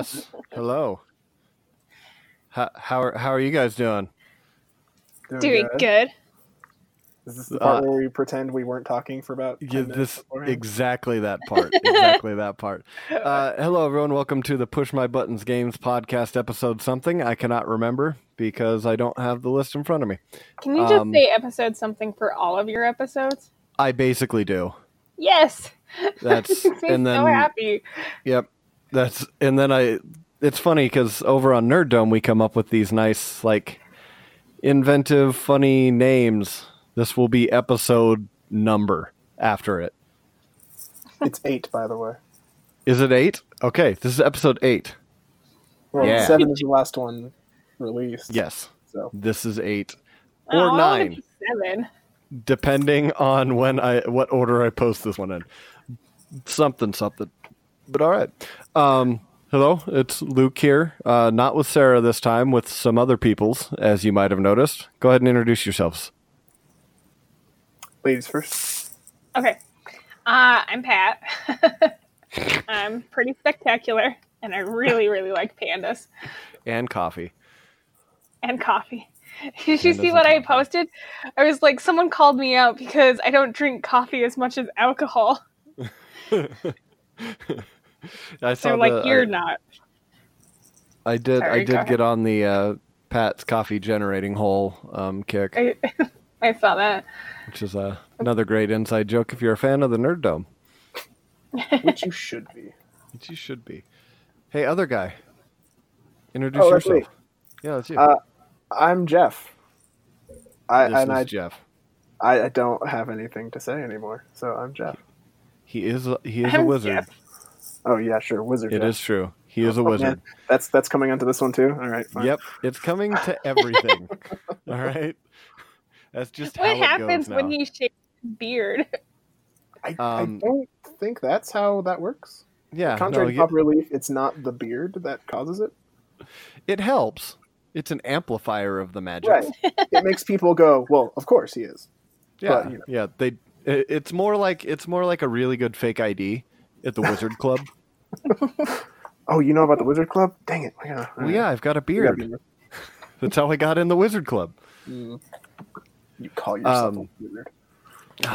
Yes. Hello. How how are, how are you guys doing? Doing good. Is this the part Uh, where we pretend we weren't talking for about 10 Yeah, this beforehand? exactly that part. Exactly that part. Uh, hello, everyone. Welcome to the Push My Buttons Games podcast episode. Something I cannot remember because I don't have the list in front of me. Can you just um, say episode something for all of your episodes? I basically do. Yes. That's and then so happy. Yep. That's and then I. It's funny because over on Nerd Dome we come up with these nice like inventive, funny names. This will be episode number after it. It's eight, by the way. Is it eight? Okay, this is episode eight. Well, Yeah. seven is the last one released. Yes, So this is eight oh, or I wanna nine, Seven. depending on when I what order I post this one in. Something, something. But all right. Um, hello, it's Luke here. Uh, not with Sarah this time, with some other peoples, as you might have noticed. Go ahead and introduce yourselves. ladies first. Okay. Uh, I'm Pat. I'm pretty spectacular, and I really, really like pandas And coffee. and coffee. Did you see what I coffee. posted? I was like, someone called me out because I don't drink coffee as much as alcohol. I saw They're like, the- you're I, not. I did. Sorry, I did get on the uh, Pat's coffee generating hole um, kick, I, I saw that. which is uh, another great inside joke if you're a fan of the Nerd Dome, Which you should be. which you should be. Hey, other guy, introduce Oh, yourself. me. Yeah, that's you. Uh, I'm Jeff. I this and is I, Jeff. I I don't have anything to say anymore, so I'm Jeff. He is. A, he is a I'm wizard. Jeff. Oh yeah, sure, wizard. It Jeff. is true. He is a Oh, man. wizard. That's that's coming onto this one too. All right, fine. Yep, it's coming to everything. All right, that's just What how it happens goes when he shaves his beard? I, Um, I don't think that's how that works. Yeah, Contrary no, to you- pop relief, it's not the beard that causes it. it helps. It's an amplifier of the magic. Right. it makes people go, "Well, of course he is." Yeah, But, you know. yeah. They. It's more like it's more like a really good fake ID at the Wizard Club. Oh, you know about the Wizard Club? Dang it! Yeah, well, yeah, I've got a You got beard. That's how I got in the Wizard Club. Mm. You call yourself Um, a wizard?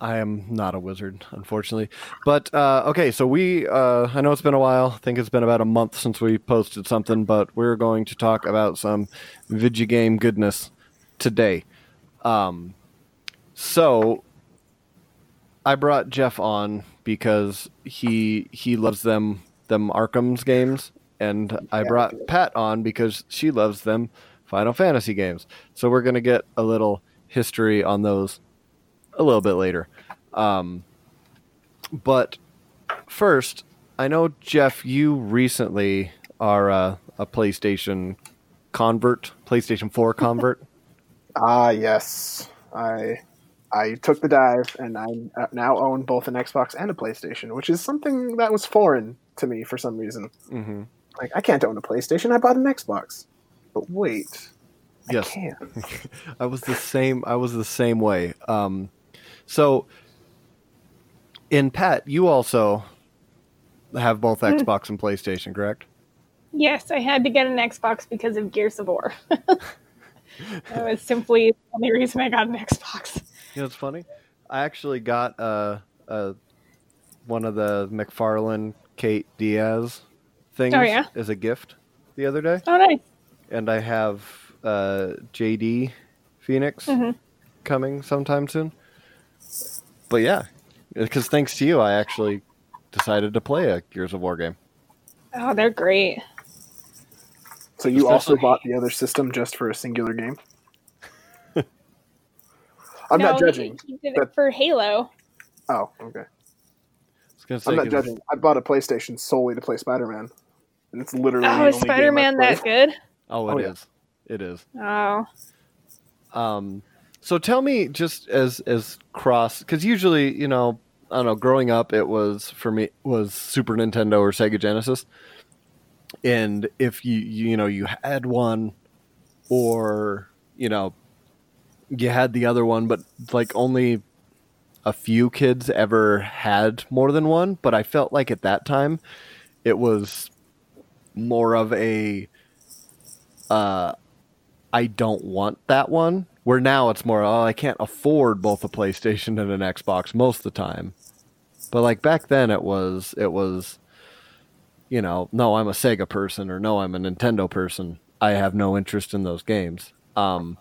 I am not a wizard, unfortunately. But uh, okay, so we, uh, I know it's been a while. I think it's been about a month since we posted something, but we're going to talk about some video game goodness today. Um, so I brought Jeff on because he he loves them them Arkham's games, and I brought Pat on because she loves them Final Fantasy games. So we're gonna get a little history on those a little bit later. Um, but first, I know Jeff, you recently are uh, a PlayStation convert, PlayStation Four convert. Ah, yes. I I took the dive, and I uh, now own both an Xbox and a PlayStation, which is something that was foreign to me for some reason. mm-hmm. Like, I can't own a PlayStation. I bought an Xbox. But wait, I Yes. can. I was the same. I was the same way. Um, so, in Pat, you also have both Xbox and PlayStation, correct? Yes, I had to get an Xbox because of Gears of War. that was simply the only reason I got an Xbox. You know, it's funny. I actually got uh, uh, one of the McFarlane Kait Diaz things Oh, yeah? as a gift the other day, Oh, nice. and I have uh, JD Fenix Mhm. coming sometime soon. But yeah, because thanks to you, I actually decided to play a Gears of War game. Oh, they're great. So you also bought the other system just for a singular game? I'm no, not judging. He, he did it for Halo. Oh, okay. Say, I'm not judging. I bought a PlayStation solely to play Spider-Man, and it's literally Oh, is Spider Man that good? Oh, oh, yeah. is. It is. Oh, Um, so tell me, just as as cross, because usually, you know, I don't know. Growing up, it was for me was Super Nintendo or Sega Genesis, and if you you, you know you had one, or you know, you had the other one, but like only a few kids ever had more than one, but I felt like at that time it was more of a uh, I don't want that one. Where now it's more, oh, I can't afford both a PlayStation and an Xbox most of the time. But like back then, it was it was, you know, no, I'm a Sega person or no, I'm a Nintendo person. I have no interest in those games. Um,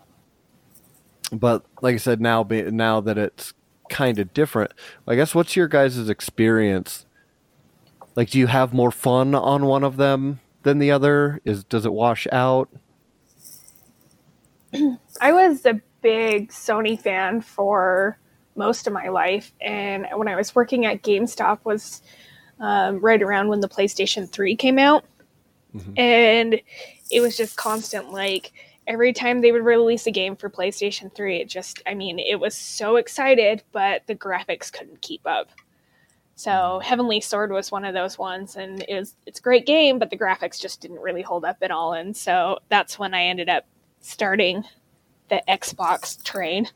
but like I said, now be, now that it's kind of different, I guess what's your guys' experience? Like, do you have more fun on one of them than the other? Is does it wash out? I was a big Sony fan for most of my life, and when I was working at GameStop was um, right around when the PlayStation 3 came out, mm-hmm. and it was just constant. Like every time they would release a game for PlayStation 3, it just, I mean, it was so excited, but the graphics couldn't keep up. So. Heavenly Sword was one of those ones, and it was, it's a great game, but the graphics just didn't really hold up at all. And so that's when I ended up starting the Xbox train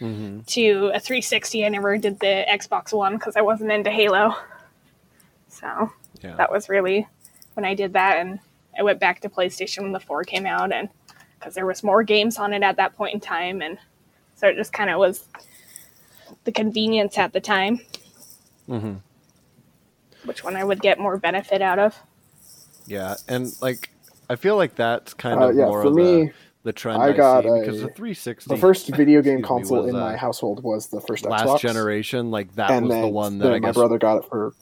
mm-hmm. to a 360. I never did the Xbox One because I wasn't into Halo. So yeah. that was really when I did that, and I went back to PlayStation when the 4 came out, and because there was more games on it at that point in time, and so it just kind of was the convenience at the time. Mm-hmm. Which one I would get more benefit out of? Yeah, and like I feel like that's kind uh, of uh, yeah, more for of me. The, the trend I, I got because the 360 the first video game console me, in my household was the first last Xbox. generation like that and was the one that I my guess brother got it for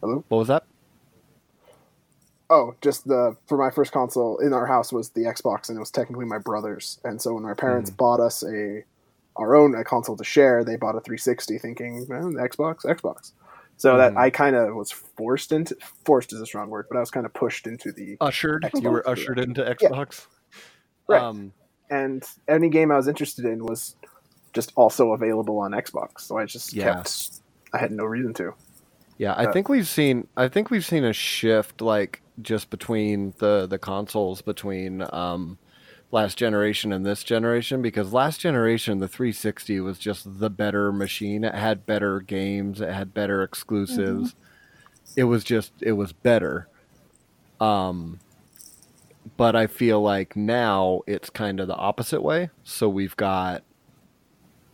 Hello? What was that? Oh, just the for my first console in our house was the Xbox and it was technically my brother's. And so when our parents mm. bought us a our own a console to share, they bought a 360 thinking, well, Xbox, Xbox. So mm. that I kind of was forced into forced is a strong word, but I was kind of pushed into the ushered. Xbox you were ushered into Xbox, yeah. right? Um, and any game I was interested in was just also available on Xbox, so I just yeah. kept. I had no reason to. Yeah, I think we've seen. I think we've seen a shift, like just between the the consoles between um, last generation and this generation because last generation the 360 was just the better machine. It had better games. It had better exclusives. Mm-hmm. it was just it was better. Um but i feel like now it's kind of the opposite way. So we've got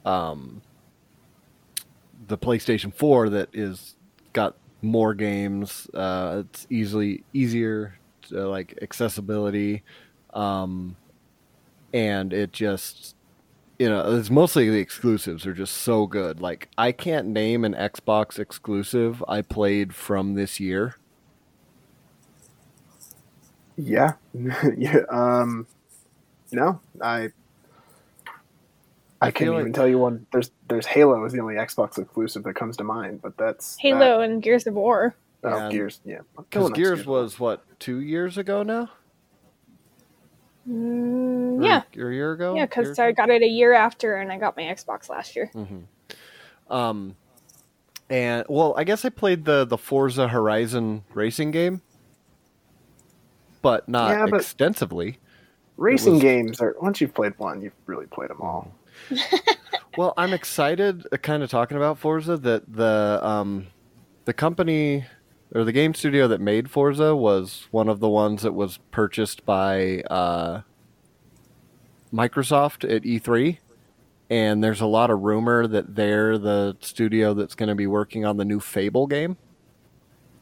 um the PlayStation 4 that is got more games uh it's easily easier to, like accessibility um and it just you know it's mostly the exclusives are just so good. Like i can't name an xbox exclusive i played from this year. Yeah. Yeah um no i I, I can't even like... tell you one. There's there's Halo is the only Xbox exclusive that comes to mind, but that's Halo that. and Gears of War. Oh, yeah. Gears, yeah. Because Gears was what two years ago now. Mm, yeah. Or, a year ago? Yeah, because I got it a year after and I got my Xbox last year. Mm-hmm. Um, and, well, I guess I played the, the Forza Horizon racing game, but not yeah, but extensively. Racing was... games are, once you've played one, you've really played them all. Well, I'm excited, uh, kind of talking about Forza, that the, um, the company or the game studio that made Forza was one of the ones that was purchased by uh, Microsoft at E3. And there's a lot of rumor that they're the studio that's going to be working on the new Fable game.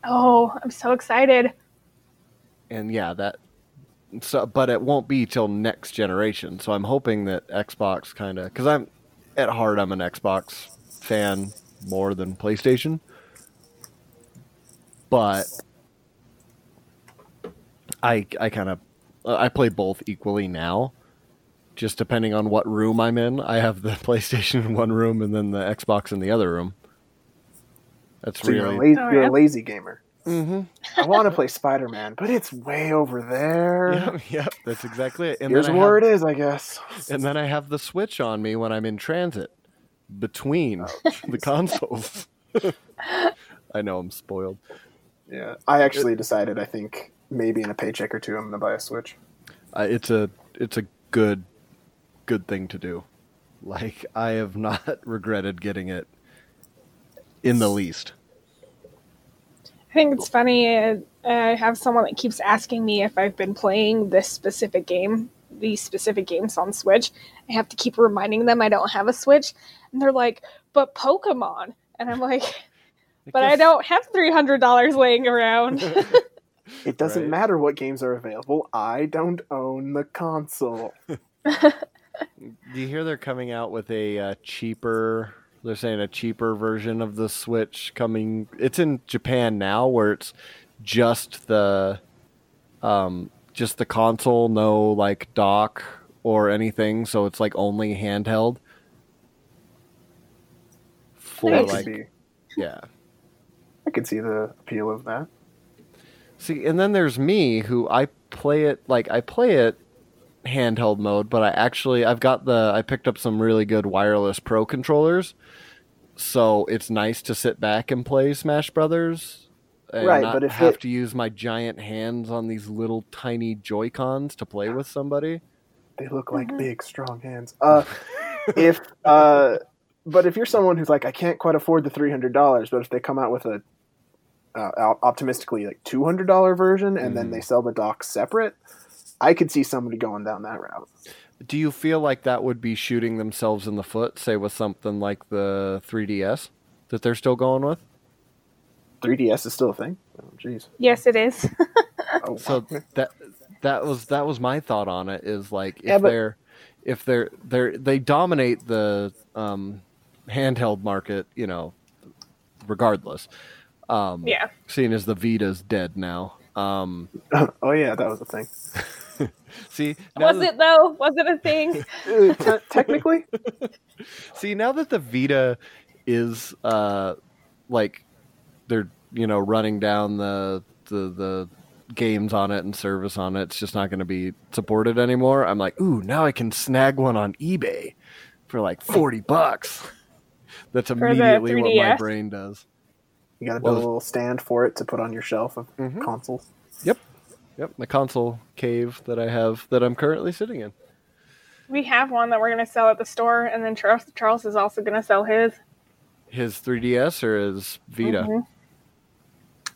Oh, I'm so excited. And yeah, that so but it won't be till next generation. So I'm hoping that Xbox kind of cuz I'm at heart I'm an Xbox fan more than PlayStation but I I kind of I play both equally now. Just depending on what room I'm in, I have the PlayStation in one room and then the Xbox in the other room. That's so really you're a, la- oh, you're a lazy gamer. Mm-hmm. I want to play Spider Man, but it's way over there. Yep, yep that's exactly it. And Here's where have, it is, I guess. And then I have the Switch on me when I'm in transit between oh, the consoles. I know I'm spoiled. Yeah, I actually decided. I think maybe in a paycheck or two, I'm going to buy a Switch. Uh, it's a it's a good good thing to do. Like I have not regretted getting it in the least. I think it's funny. Uh, I have someone that keeps asking me if I've been playing this specific game, these specific games on Switch. I have to keep reminding them I don't have a Switch, and they're like, "But Pokemon," and I'm like, "But I don't have three hundred dollars laying around." It doesn't Right. matter what games are available. I don't own the console. Do you hear they're coming out with a uh, cheaper? They're saying a cheaper version of the Switch coming. It's in Japan now, where it's just the, um, just the console, no like dock or anything. So it's like only handheld. For That like, be. yeah. I could see the appeal of that. See, and then there's me who I play it like I play it handheld mode, but I actually I've got the I picked up some really good wireless pro controllers. So it's nice to sit back and play Smash Brothers and Right, not but if have it- to use my giant hands on these little tiny Joy-Cons to play with somebody. They look like Mhm. big, strong hands. Uh, if uh, but if you're someone who's like, I can't quite afford the three hundred dollars, but if they come out with a uh, optimistically like two hundred dollar version and then Mhm. they sell the dock separate, I could see somebody going down that route. Do you feel like that would be shooting themselves in the foot, say with something like the 3DS that they're still going with? 3DS is still a thing. Oh, jeez. yes, it is. Oh, so that that was that was my thought on it is like if Yeah, but- they're if they're they're they dominate the um handheld market you know regardless um yeah, seeing as the vita's dead now um oh yeah, that was a thing. see now was that, it though? Was it a thing? Uh, te- technically, see now that the vita is uh like they're you know running down the the the games on it and service on it it's just not going to be supported anymore i'm like ooh now i can snag one on ebay for like 40 bucks that's immediately what my brain does you got to build Well- a little stand for it to put on your shelf of Mhm. consoles. yep yep my console cave that i have that i'm currently sitting in We have one that we're gonna sell at the store, and then Charles Charles is also gonna sell his his 3ds or his vita Mhm.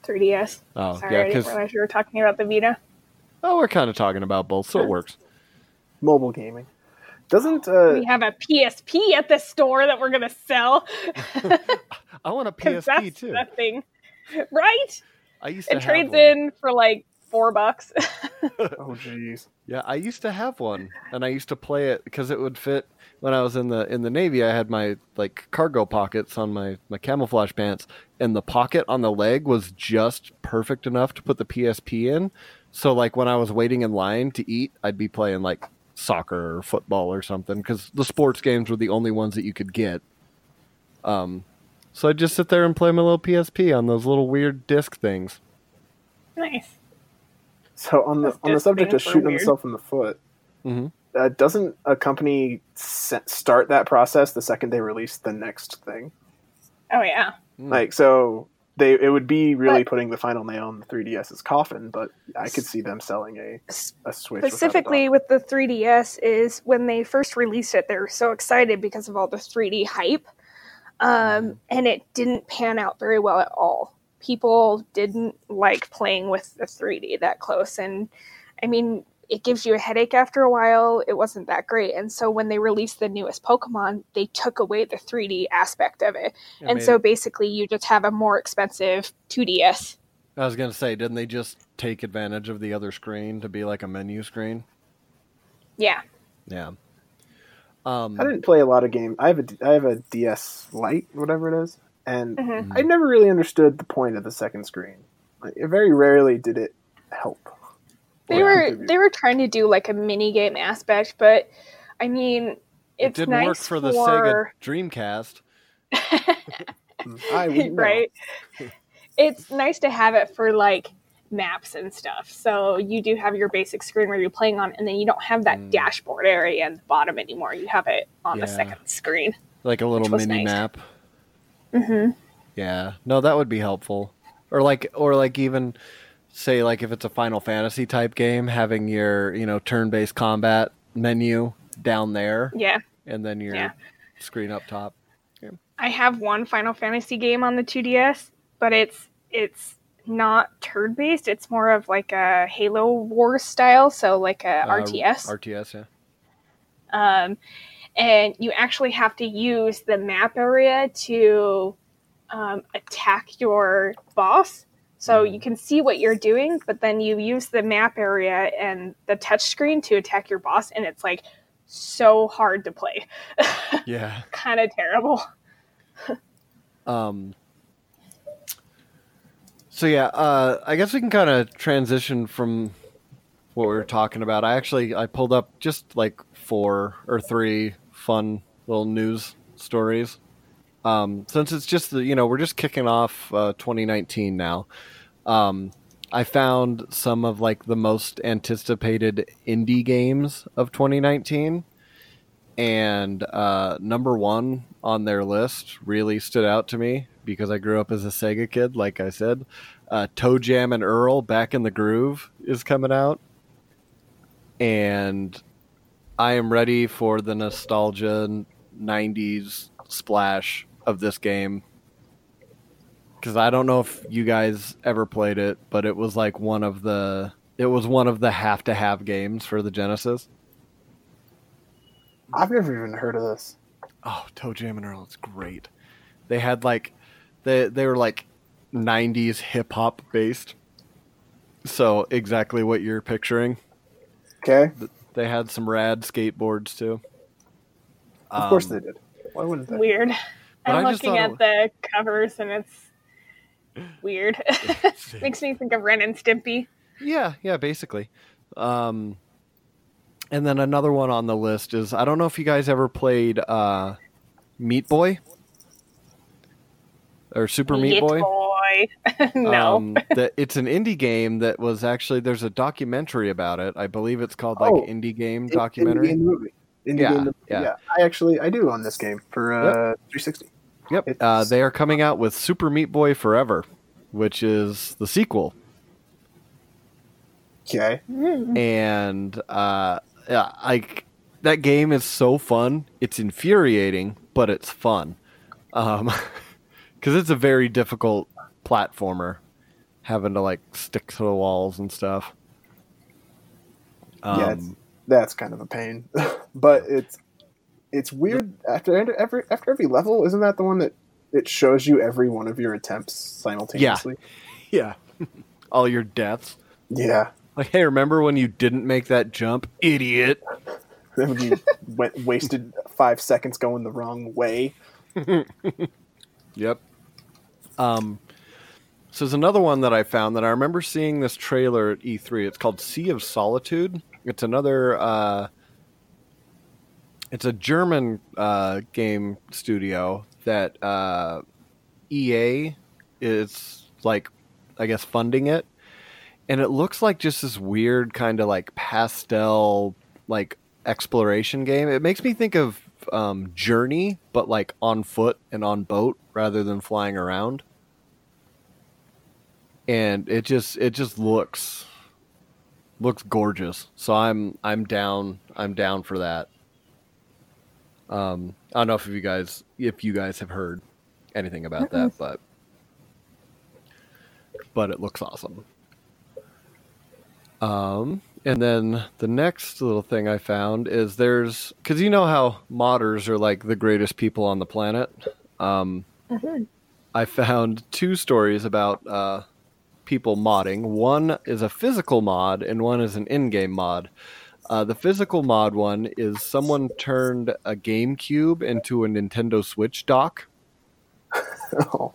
3DS. oh Sorry, yeah I didn't because realize you were talking about the Vita. oh we're kind of talking about both so it works Mobile gaming doesn't. Uh, we have a PSP at the store that we're gonna sell. i want a psp that's too the thing, right? i used to It have trades one. in for like four bucks. oh jeez. Yeah, I used to have one, and I used to play it because it would fit. When I was in the in the Navy, I had my like cargo pockets on my my camouflage pants, and the pocket on the leg was just perfect enough to put the PSP in. So like when I was waiting in line to eat, I'd be playing like soccer or football or something because the sports games were the only ones that you could get. Um, so I'd just sit there and play my little PSP on those little weird disc things. nice. So on the Those on the subject of shooting weird. himself in the foot, hmm uh, doesn't a company se- start that process the second they release the next thing? Oh yeah. Mm. Like so, they it would be really But- putting the final nail in the 3DS's coffin. But I could see them selling a a Switch without a Specifically with the 3DS is when they first released it, they were so excited because of all the 3D hype, um, and it didn't pan out very well at all. People didn't like playing with the 3D that close, and I mean, it gives you a headache after a while. It wasn't that great, and so when they released the newest Pokemon, they took away the 3D aspect of it, It and made so it- basically you just have a more expensive 2DS. I was gonna say, didn't they just take advantage of the other screen to be like a menu screen? Yeah, Yeah. Um, I didn't play a lot of games. I have a I have a DS Lite, whatever it is, and Mhm. I never really understood the point of the second screen. Like, very rarely did it help. they were contribute. they were trying to do like a mini game aspect, but I mean, it it's didn't nice work for the for- Sega Dreamcast. I wouldn't right. it's nice to have it for like maps and stuff. So you do have your basic screen where you're playing on, and then you don't have that Mm. dashboard area in the bottom anymore. You have it on the second screen. Like a little mini nice. map. Mm-hmm. Yeah. No, that would be helpful. Or like or like even say like if it's a Final Fantasy type game, having your, you know, turn based combat menu down there Yeah, and then your Yeah. screen up top. I have one Final Fantasy game on the 2DS, but it's it's not turn based. It's more of like a Halo Wars style, so like a Uh, RTS. RTS, yeah. um, and you actually have to use the map area to um, attack your boss. So Mhm. you can see what you're doing, but then you use the map area and the touch screen to attack your boss, and it's like so hard to play. Yeah. kind of terrible. Um. So yeah, uh, I guess we can kind of transition from what we were talking about. I actually I pulled up just like four or three fun little news stories. Um, since it's just the you know we're just kicking off uh, 2019 now. Um, I found some of like the most anticipated indie games of 2019 and uh, number one on their list really stood out to me because I grew up as a Sega kid, like I said. Uh, ToeJam and Earl Back in the Groove is coming out, and I am ready for the nostalgia '90s splash of this game. Because I don't know if you guys ever played it, but it was like one of the it was one of the have to have games for the Genesis. I've never even heard of this. Oh, ToeJam and Earl, it's great. They had like they they were like '90s hip hop based, so exactly what you're picturing. Okay, They had some rad skateboards too. of course Um, they did. Why wouldn't they? Weird. But I'm I looking thought at the covers and it's weird. Makes me think of Ren and Stimpy. Yeah, yeah, basically. Um, and then another one on the list is I don't know if you guys ever played uh, Meat Boy or Super Meat Meat Boy. Boy. no. Um, that it's an indie game that was actually there's a documentary about it. I believe it's called like Oh, Indie Game In- Documentary. Indie game movie. Indie Yeah, game movie. yeah. I actually I do own this game for uh, 360. Yep. It's- Uh, they are coming out with Super Meat Boy Forever, which is the sequel. Okay. And uh, yeah, like that game is so fun. It's infuriating, but it's fun. Um, because it's a very difficult platformer, having to like stick to the walls and stuff. Um, Yeah, that's kind of a pain, but it's it's weird after every after every level. Isn't that the one that it shows you every one of your attempts simultaneously? yeah. yeah. All your deaths. Yeah. Like, hey, remember when you didn't make that jump, idiot? Then when you went wasted five seconds going the wrong way. Yep. Um, so there's another one that I found that I remember seeing this trailer at E3. It's called Sea of Solitude. It's another. Uh, it's a German uh, game studio that uh, EA is like, I guess, funding it, and it looks like just this weird kind of like pastel like exploration game. It makes me think of um, Journey, but like on foot and on boat rather than flying around. And it just it just looks looks gorgeous. So I'm I'm down I'm down for that. Um, I don't know if you guys if you guys have heard anything about that, but but it looks awesome. Um, and then the next little thing I found is there's because you know how modders are like the greatest people on the planet. Um, Mhm. I found two stories about uh, people modding. One is a physical mod, and one is an in-game mod. Uh, the physical mod one is someone turned a GameCube into a Nintendo Switch dock. Oh,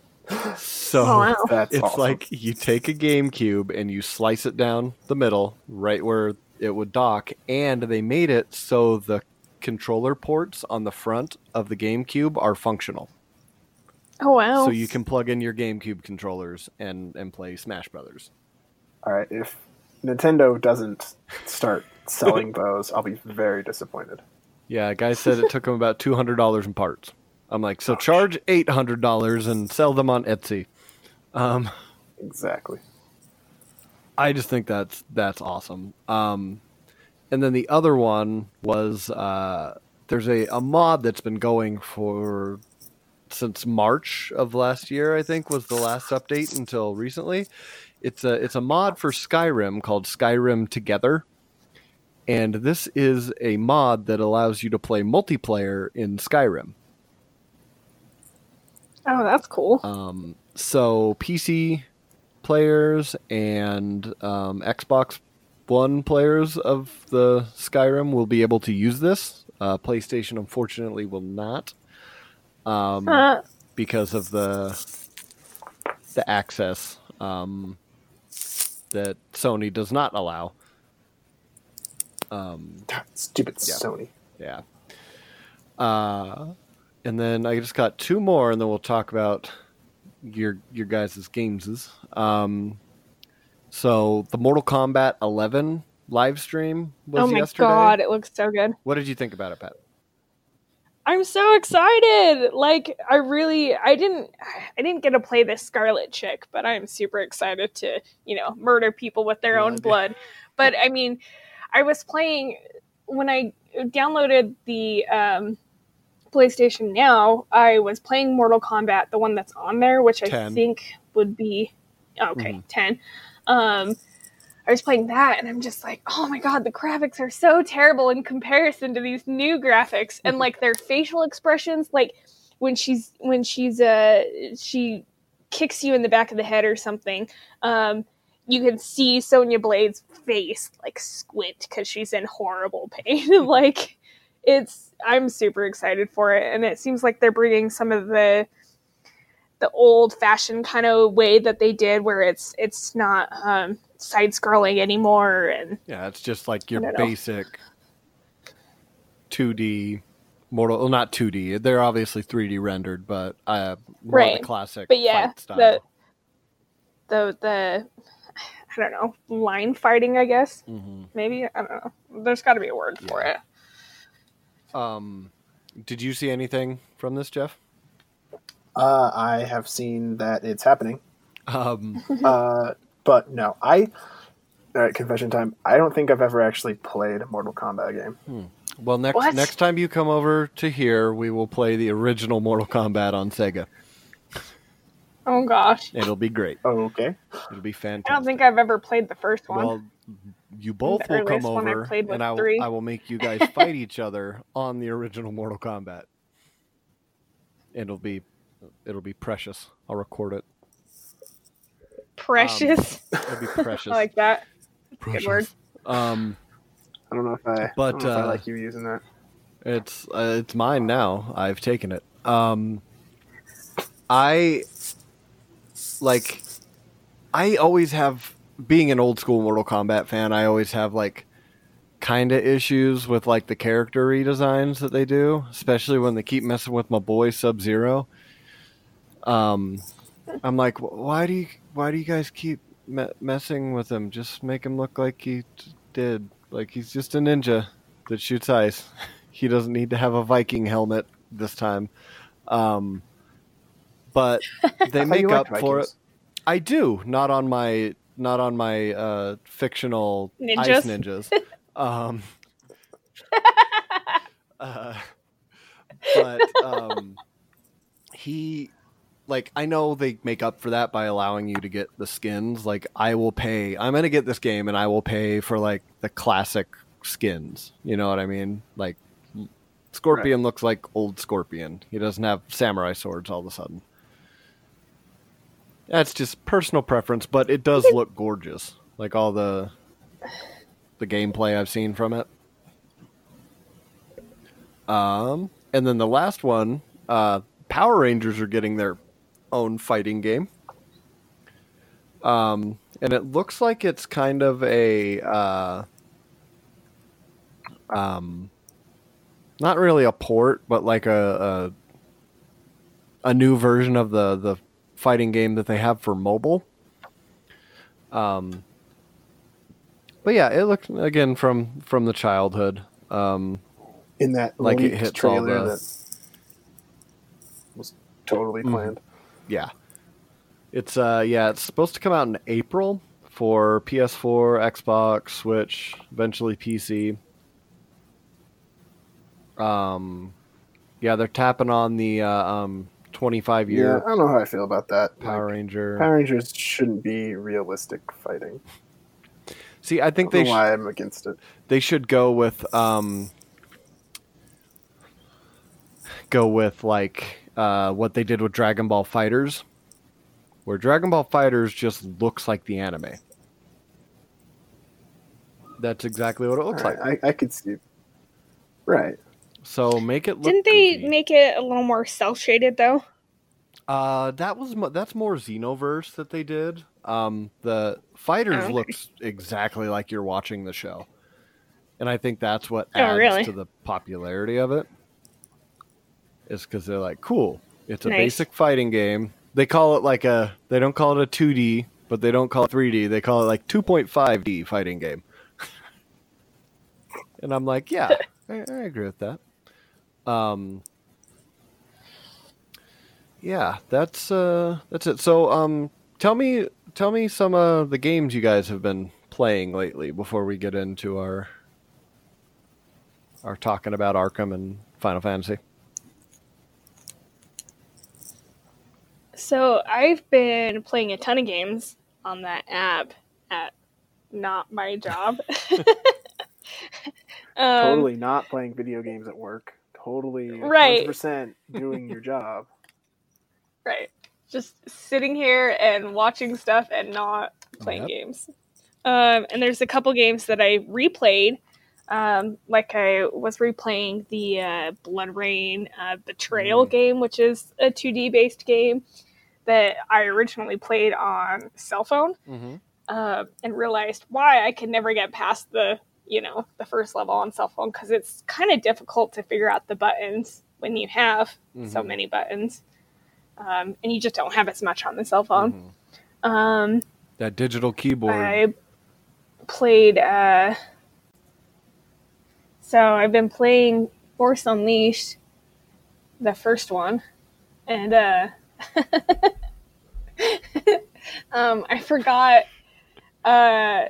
So Oh, wow. that's it's awesome. like you take a GameCube and you slice it down the middle, right where it would dock, and they made it so the controller ports on the front of the GameCube are functional. Oh wow. So you can plug in your GameCube controllers and and play Smash Brothers. all right. If Nintendo doesn't start selling those, I'll be very disappointed. Yeah, a guy said it took him about two hundred dollars in parts. I'm like, so charge eight hundred dollars and sell them on Etsy. Um, Exactly. I just think that's that's awesome. Um, and then the other one was uh, there's a, a mod that's been going for since March of last year. I think was the last update until recently. It's a it's a mod for Skyrim called Skyrim Together, and this is a mod that allows you to play multiplayer in Skyrim. Oh, that's cool. Um, so PC players and um, Xbox One players of the Skyrim will be able to use this. Uh, PlayStation, unfortunately, will not um, Uh, because of the the access um, that Sony does not allow. Um, Stupid Yeah. Sony. yeah. Uh, and then I just got two more, and then we'll talk about your your guys' games. Um, so the Mortal Kombat 11 live stream was yesterday. oh my yesterday. god, it looks so good. What did you think about it, Pat? I'm so excited. Like I really I didn't I didn't get to play this Skarlet chick, but I'm super excited to, you know, murder people with their own Blood. blood. But I mean, I was playing when I downloaded the um PlayStation Now, I was playing Mortal Kombat, the one that's on there, which I 10. think would be okay, Mhm. 10. Um I was playing that and I'm just like, oh my god, the graphics are so terrible in comparison to these new graphics. And like their facial expressions like when she's when she's uh she kicks you in the back of the head or something um you can see Sonya Blade's face like squint cuz she's in horrible pain. Like it's I'm super excited for it and it seems like they're bringing some of the the old fashioned kind of way that they did where it's it's not um side scrolling anymore and Yeah, it's just like your don't know. basic 2D Mortal, well, not 2D. They're obviously 3D rendered, but uh, more Right. the classic But yeah, fight style. the the the I don't know line fighting. I guess Mhm. maybe I don't know. There's got to be a word for it. Um, did you see anything from this, Jeff? Uh, I have seen that it's happening. Um, Uh, but no, I. All right, confession time. I don't think I've ever actually played a Mortal Kombat game. well, next What? next time you come over to here, we will play the original Mortal Kombat on Sega. Oh gosh, It'll be great. Oh, okay. It'll be fantastic. I don't think I've ever played the first one. Well, you both The will come earliest one I over, and I, will- three. I will make you guys fight each other on the original Mortal Kombat. It'll be, it'll be precious. I'll record it. Precious, It'll be precious. I like that. precious. Good word. Um, I don't know if I. But, I, don't if I uh, like you using that. it's uh, it's mine now. I've taken it. Um, I like. I always have being an old school Mortal Kombat fan. I always have like kind of issues with like the character redesigns that they do, especially when they keep messing with my boy Sub Zero. Um, I'm like, why do you why do you guys keep me- messing with him? Just make him look like he t- did. Like he's just a ninja that shoots ice. he doesn't need to have a Viking helmet this time. Um, but they make up liked for it. I do not on my not on my uh, fictional ice Ninjas? ninjas. um, uh, but um, he like I know they make up for that by allowing you to get the skins. Like I will pay. I'm gonna get this game, and I will pay for like the classic skins. You know what I mean? Like Scorpion looks like old Scorpion. He doesn't have samurai swords all of a sudden. That's just personal preference, but it does look gorgeous. Like all the the gameplay I've seen from it. Um, and then the last one, uh, Power Rangers are getting their own fighting game. Um, and it looks like it's kind of a uh, um, not really a port, but like a, a a new version of the the fighting game that they have for mobile. Um, but yeah, it looked again from from the childhood. Um, In that like it hits all trailer the- that was totally planned. Yeah, it's uh yeah, it's supposed to come out in April for PS4, Xbox, Switch, eventually PC. Um, yeah, they're tapping on the uh, um, 25 year. Yeah, I don't know how I feel about that. Power Like, Ranger. Power Rangers shouldn't be realistic fighting. See, I I think don't they sh- why I'm against it. they should go with um, go with like uh, what they did with Dragon Ball FighterZ, where Dragon Ball FighterZ just looks like the anime. That's exactly what it looks Alright, like. I, I could see. Right. So make it look. Didn't they goofy. make it a little more cell shaded though? Uh, that was mo- that's more Xenoverse that they did. Um, the fighters Oh, okay. looks exactly like you're watching the show, and I think that's what Oh, adds really? to the popularity of it. Is because they're like, cool. It's a Nice. basic fighting game. They call it like a. They don't call it a 2D, but they don't call it 3D. They call it like 2.5D fighting game. and I'm like, yeah, I, I agree with that. Um, yeah, that's uh, that's it. So, um, tell me, tell me some of the games you guys have been playing lately before we get into our our talking about Arkham and Final Fantasy. So I've been playing a ton of games on that app at not my job. um, totally not playing video games at work. Totally Right. 100% doing your job. Right. Just sitting here and watching stuff and not playing Yep. games. Um, and there's a couple games that I replayed. Um, like I was replaying the uh, BloodRayne uh, Betrayal Mm. game, which is a 2D based game that I originally played on cell phone. Mm-hmm. uh, and realized why I could never get past the you know the first level on cell phone because it's kind of difficult to figure out the buttons when you have so Mhm. many buttons, um, and you just don't have as much on the cell phone. Mhm. Um, That digital keyboard. I played. Uh, so I've been playing Force Unleashed, the first one, and uh, um, I forgot. Uh,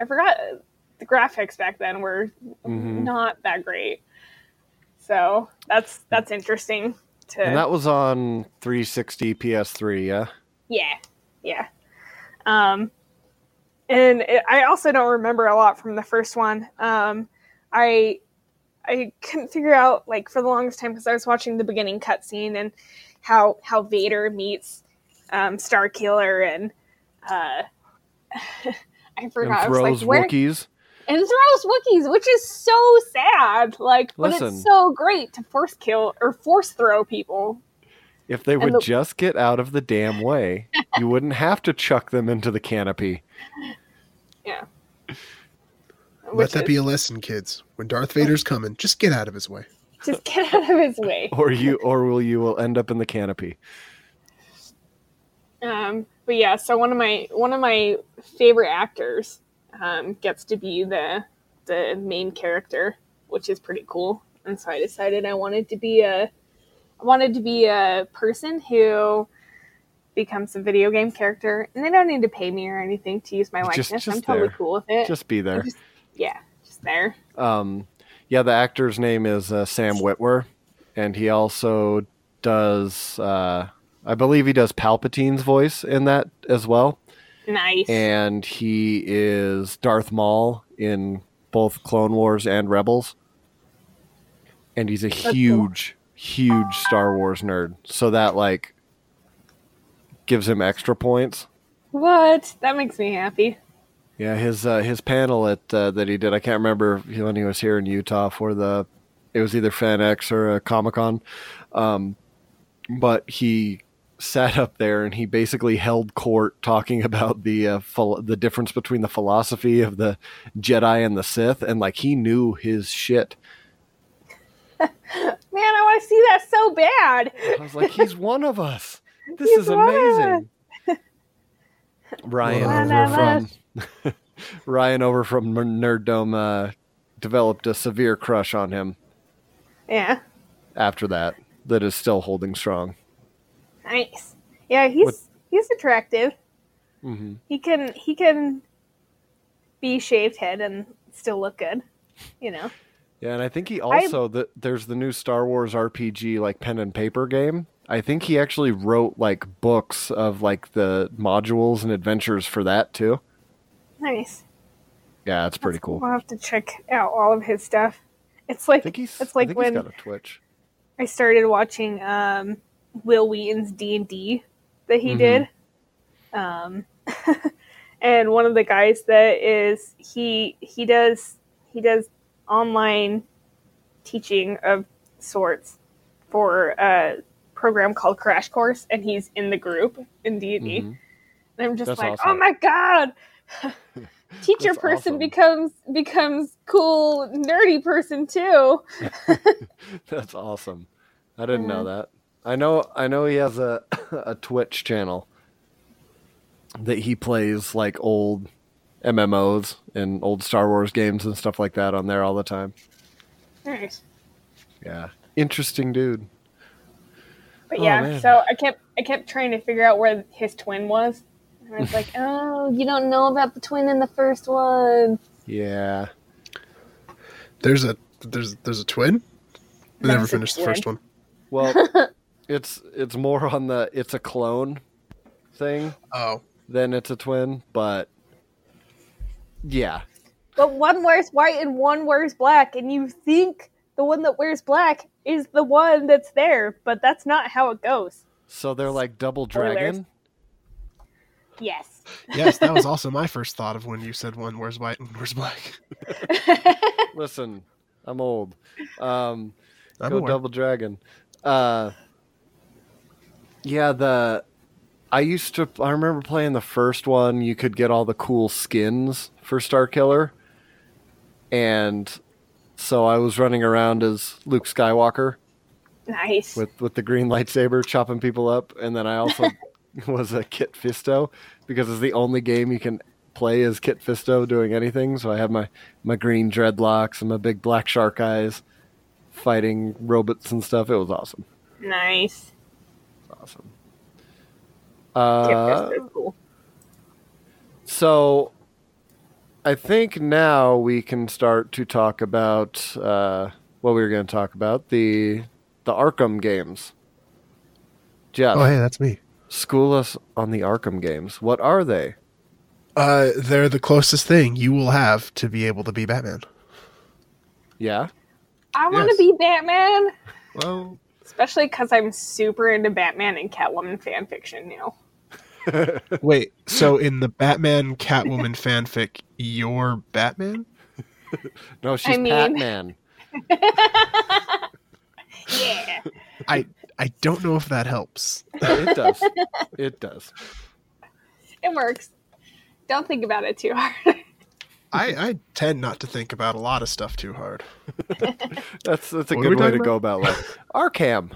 I forgot the graphics back then were Mhm. not that great. So that's that's interesting to and that was on 360 PS3, yeah. yeah, yeah. Um, and it, I also don't remember a lot from the first one. Um, I I couldn't figure out like for the longest time because I was watching the beginning cutscene and how how Vader meets um, Starkiller and uh, I forgot. and I was throws like, where Wookiees. and throws Wookiees, which is so sad. Like, but Listen. it's so great to force kill or force throw people. If they would the- just get out of the damn way, you wouldn't have to chuck them into the canopy. Let which that is- be a lesson, kids. When Darth Vader's coming, just get out of his way. just get out of his way. Or you or will you will end up in the canopy. Um, but yeah, so one of my one of my favorite actors um, gets to be the the main character, which is pretty cool. And so I decided I wanted to be a I wanted to be a person who becomes a video game character, and they don't need to pay me or anything to use my Just- likeness. just I'm totally there. cool with it. Just be there. just- yeah, just there. Um, yeah, the actor's name is uh, Sam Witwer, and he also does. Uh, I believe he does Palpatine's voice in that as well, Nice. and he is Darth Maul in both Clone Wars and Rebels, and he's a cool. huge, huge Star Wars nerd. So that like gives him extra points. what? That makes me happy. Yeah, his uh, his panel at uh, that he did. I can't remember when he was here in Utah for the. It was either FanX or a Comic Con, um, but he sat up there and he basically held court talking about the uh, phil- the difference between the philosophy of the Jedi and the Sith, and like he knew his shit. Man, I want to see that so bad. I was like, he's one of us. This He's is amazing. Ryan over from Ryan over from Nerddom uh, developed a severe crush on him Yeah. after that. That is still holding strong. Nice. Yeah, he's he's attractive. hmm He can he can be shaved head and still look good. You know. Yeah, and I think he also the, there's the new Star Wars RPG like pen and paper game. I think he actually wrote like books of like the modules and adventures for that too. Nice. Yeah, it's pretty cool. We'll have to check out all of his stuff. It's like it's like when he's got a Twitch. I started watching um, Wil Wheaton's D and D that he Mhm. did, um, and one of the guys that is he he does he does online teaching of sorts for a program called Crash Course, and he's in the group in D and D. Mhm. And I'm just That's like, awesome. oh my god. Teacher That's person awesome. becomes becomes cool nerdy person too. That's awesome. I didn't know that. I know I know he has a a Twitch channel that he plays like old MMOs and old Star Wars games and stuff like that on there all the time. Nice. Yeah. Interesting dude. But Oh, yeah, man. so I kept I kept trying to figure out where his twin was. And I was like, oh, you don't know about the twin in the first one. Yeah. There's a there's there's a twin. I never That's a finished the first one. Well, it's it's more on the it's a clone thing Oh, than it's a twin, but yeah. But one wears white and one wears black, and you think the one that wears black is the one that's there, but that's not how it goes. So they're like double Spoilers. dragon. Yes. yes, that was also my first thought of when you said one wears white and one wears black. Listen, I'm old. Um I'm go aware. double dragon. Uh Yeah, the I used to I remember playing the first one, you could get all the cool skins for Starkiller. And so I was running around as Luke Skywalker. nice. with with the green lightsaber chopping people up and then i also was a kit fisto because it's the only game you can play as kit fisto doing anything so i have my my green dreadlocks and my big black shark eyes fighting robots and stuff it was awesome nice. awesome Kit uh, Fisto, cool. so i think now we can start to talk about uh, what we were going to talk about the the arkham games jeff Oh, hey, that's me. School us on the Arkham games. What are they? Uh, they're the closest thing you will have to be able to be Batman. Yeah. I want to yes. be Batman, Well, especially because I'm super into Batman and Catwoman fan fiction now. wait. So in the Batman Catwoman fanfic, you're Batman? No, she's mean- Batman. Yeah. I I don't know if that helps. It does. It does. it works. Don't think about it too hard. I, I tend not to think about a lot of stuff too hard. That's that's a What good way to talking go about life. Arkham.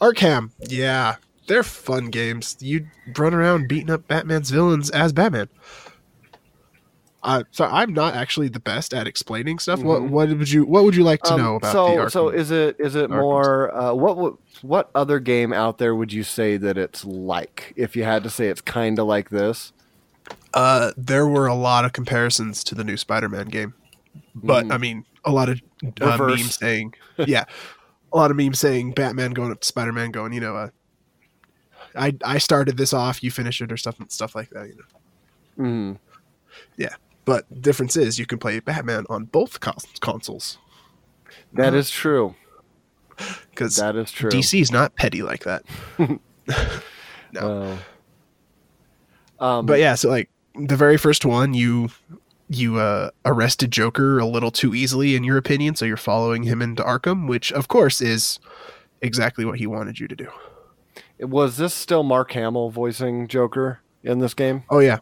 Arkham, yeah, they're fun games. You run around beating up Batman's villains as Batman. Uh, so I'm not actually the best at explaining stuff. What Mhm. what would you what would you like to Um, know about so the Arkham? so is it is it Arkham more uh, what what other game out there would you say that it's like if you had to say it's kind of like this? Uh, there were a lot of comparisons to the new Spider-Man game, but Mhm. I mean, a lot of uh, memes saying, yeah, a lot of memes saying Batman going up to Spider-Man, going, you know, uh, I I started this off, you finish it, or stuff stuff like that, you know. Mhm. But difference is you can play Batman on both cons- consoles That is true. because That is true. DC is not petty like that. no, Oh. Um, but yeah, so like the very first one, you you uh, arrested Joker a little too easily, in your opinion, so you're following him into Arkham, which of course is exactly what he wanted you to do. was this still Mark Hamill voicing Joker in this game? Oh yeah,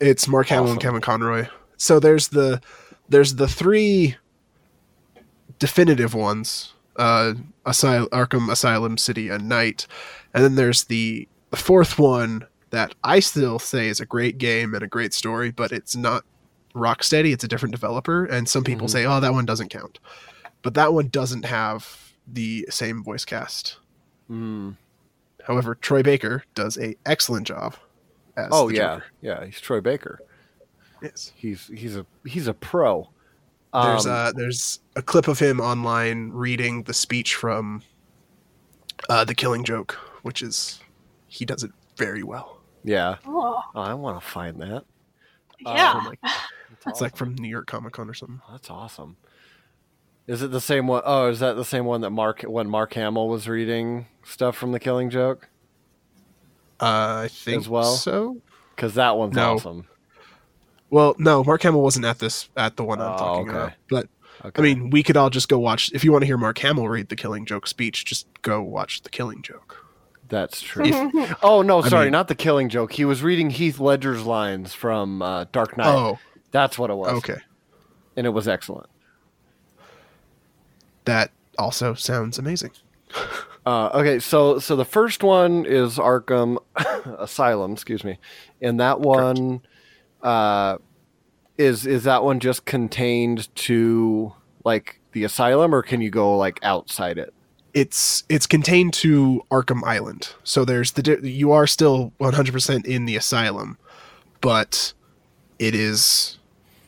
it's Mark Hamill Awesome. and Kevin Conroy. So there's the there's the three definitive ones: uh, Asyl- Arkham Asylum, City, and Night, and then there's the the fourth one that I still say is a great game and a great story, but it's not Rocksteady. It's a different developer, and some people Mhm. say, "Oh, that one doesn't count," but that one doesn't have the same voice cast. Hmm. However, Troy Baker does a excellent job. As Oh the yeah, Joker. yeah. He's Troy Baker. Yes. He's he's a he's a pro. There's Um, uh there's a clip of him online reading the speech from uh, the Killing Joke, which is he does it very well. yeah. Oh, Oh, I want to find that. yeah. From, like, That's it's like from New York Comic Con or something. That's awesome. Is it the same one? Oh, is that the same one that Mark when Mark Hamill was reading stuff from The Killing Joke? Uh, I think As well? so. Because that one's No. awesome. Well, no, Mark Hamill wasn't at this at the one I'm Oh, talking okay. about. But Okay. I mean, we could all just go watch. If you want to hear Mark Hamill read the Killing Joke speech, just go watch the Killing Joke. that's true. oh no, I sorry, mean- not The Killing Joke. He was reading Heath Ledger's lines from uh, Dark Knight. Oh, That's what it was. okay. and it was excellent. That also sounds amazing. Uh, okay, so so the first one is Arkham Asylum, excuse me, and that one uh, is is that one just contained to like the asylum, or can you go like outside it? It's it's contained to Arkham Island, so there's the di- you are still 100% in the asylum, but it is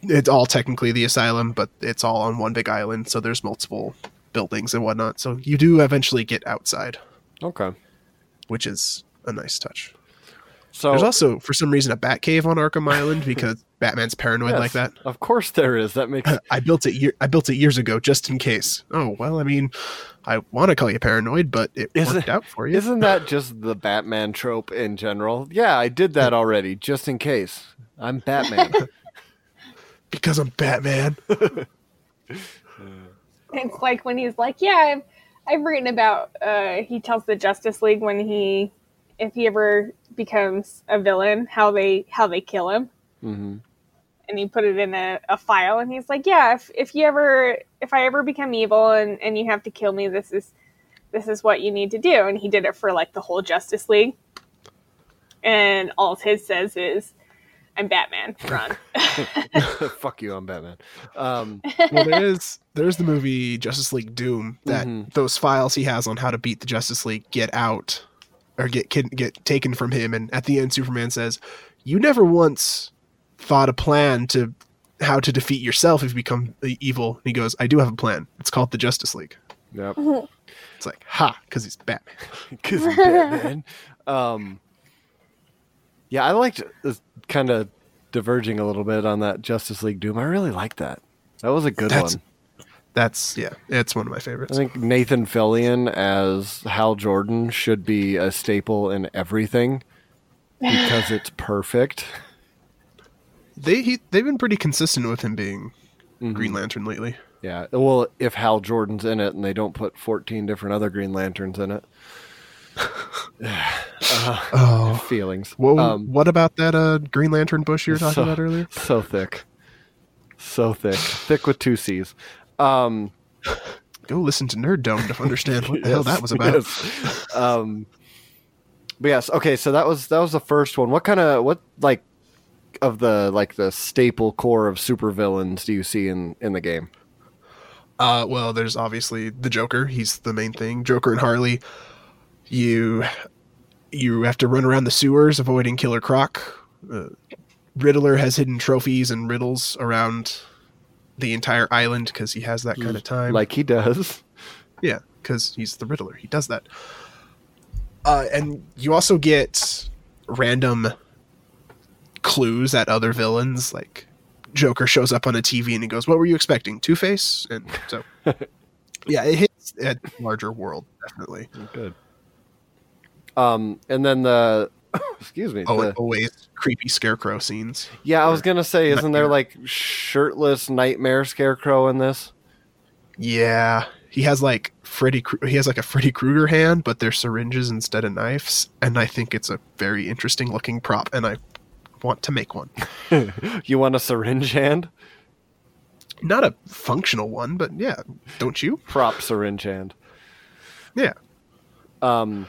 it's all technically the asylum, but it's all on one big island, so there's multiple buildings and whatnot. So you do eventually get outside, Okay, which is a nice touch. so There's also, for some reason, a bat cave on Arkham Island because Batman's paranoid yes, like that. Of course, there is. That makes I built it. Year, I built it years ago just in case. Oh well, I mean, I want to call you paranoid, but it Isn't- worked out for you. isn't that just the Batman trope in general? Yeah, I did that already, just in case. I'm Batman. because I'm Batman. It's like when he's like, "Yeah, I've I've written about." Uh, he tells the Justice League when he, if he ever becomes a villain, how they how they kill him, hmm and he put it in a, a file, and he's like, "Yeah, if if you ever if I ever become evil and and you have to kill me, this is this is what you need to do." And he did it for like the whole Justice League, and all his says is, "I'm Batman, run." Fuck you, I'm Batman. Um, well, there is there's the movie Justice League Doom that Mhm. those files he has on how to beat the Justice League get out or get kid, get taken from him, and at the end, Superman says, "You never once thought a plan to how to defeat yourself if you become evil." And he goes, "I do have a plan. It's called the Justice League." yep. It's like, ha, because he's Batman. because of Batman. Um, yeah, I liked kind of diverging a little bit on that Justice League Doom. I really like that. That was a good That's- one. That's yeah, it's one of my favorites. I think Nathan Fillion as Hal Jordan should be a staple in everything because it's perfect. They he, they've been pretty consistent with him being Mhm. Green Lantern lately. Yeah. Well, if Hal Jordan's in it and they don't put 14 different other Green Lanterns in it. Uh, Oh, feelings. what Um, what about that uh, Green Lantern bush you were talking so- about earlier? So thick. So thick. thick with two C's. Um, Go listen to Nerd Dome to understand what the hell that was about. yes. Um, but yes, okay, so that was that was the first one. What kind of what like of the like the staple core of supervillains do you see in in the game? Uh, well, there's obviously the Joker. He's the main thing. Joker and Harley. You you have to run around the sewers avoiding Killer Croc. Uh, Riddler has hidden trophies and riddles around the entire island because he has that kind of time. Like he does. Yeah, because he's the Riddler. He does that. Uh, and you also get random clues at other villains. Like Joker shows up on a TV and he goes, "What were you expecting? Two Face?" And so, yeah, it hits a larger world definitely. Good. Um, and then the excuse me. Oh, the- always creepy scarecrow scenes. yeah, I was gonna say, isn't there like shirtless nightmare scarecrow in this? Yeah, he has like Freddy. He has like a Freddy Krueger hand, but they're syringes instead of knives, and I think it's a very interesting looking prop, and I want to make one. you want a syringe hand? Not a functional one, but yeah, don't you? Prop syringe hand. Yeah. Um.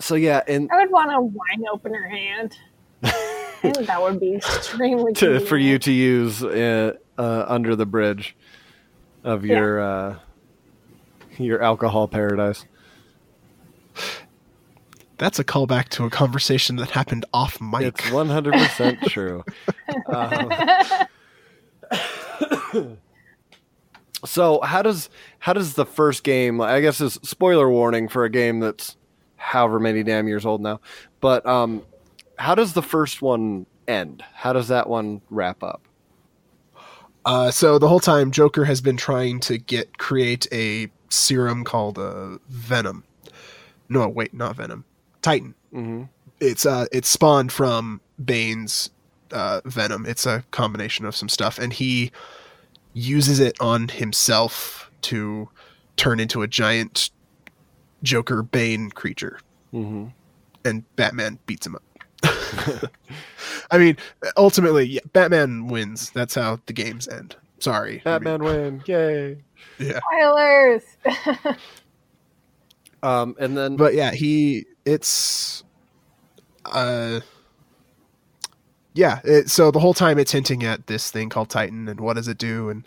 So yeah, and I would want a wine opener hand. That would be extremely to, for you to use uh, uh, under the bridge of Yeah. your uh, your alcohol paradise. That's a callback to a conversation that happened off mic. It's one hundred percent true. Um, So how does how does the first game? I guess is spoiler warning for a game that's however many damn years old now. But um, how does the first one end? How does that one wrap up? Uh, so the whole time, Joker has been trying to get create a serum called uh, Venom. No, wait, not Venom. Titan. Mm-hmm. It's uh, it's spawned from Bane's uh, Venom. It's a combination of some stuff, and he uses it on himself to turn into a giant Joker Bane creature, Mm-hmm. and Batman beats him up. I mean, ultimately, yeah, Batman wins. That's how the games end. Sorry, I mean, Batman win! Yay! yeah, Spoilers. Um, and then but yeah, he it's uh yeah. It, so the whole time it's hinting at this thing called Titan and what does it do, and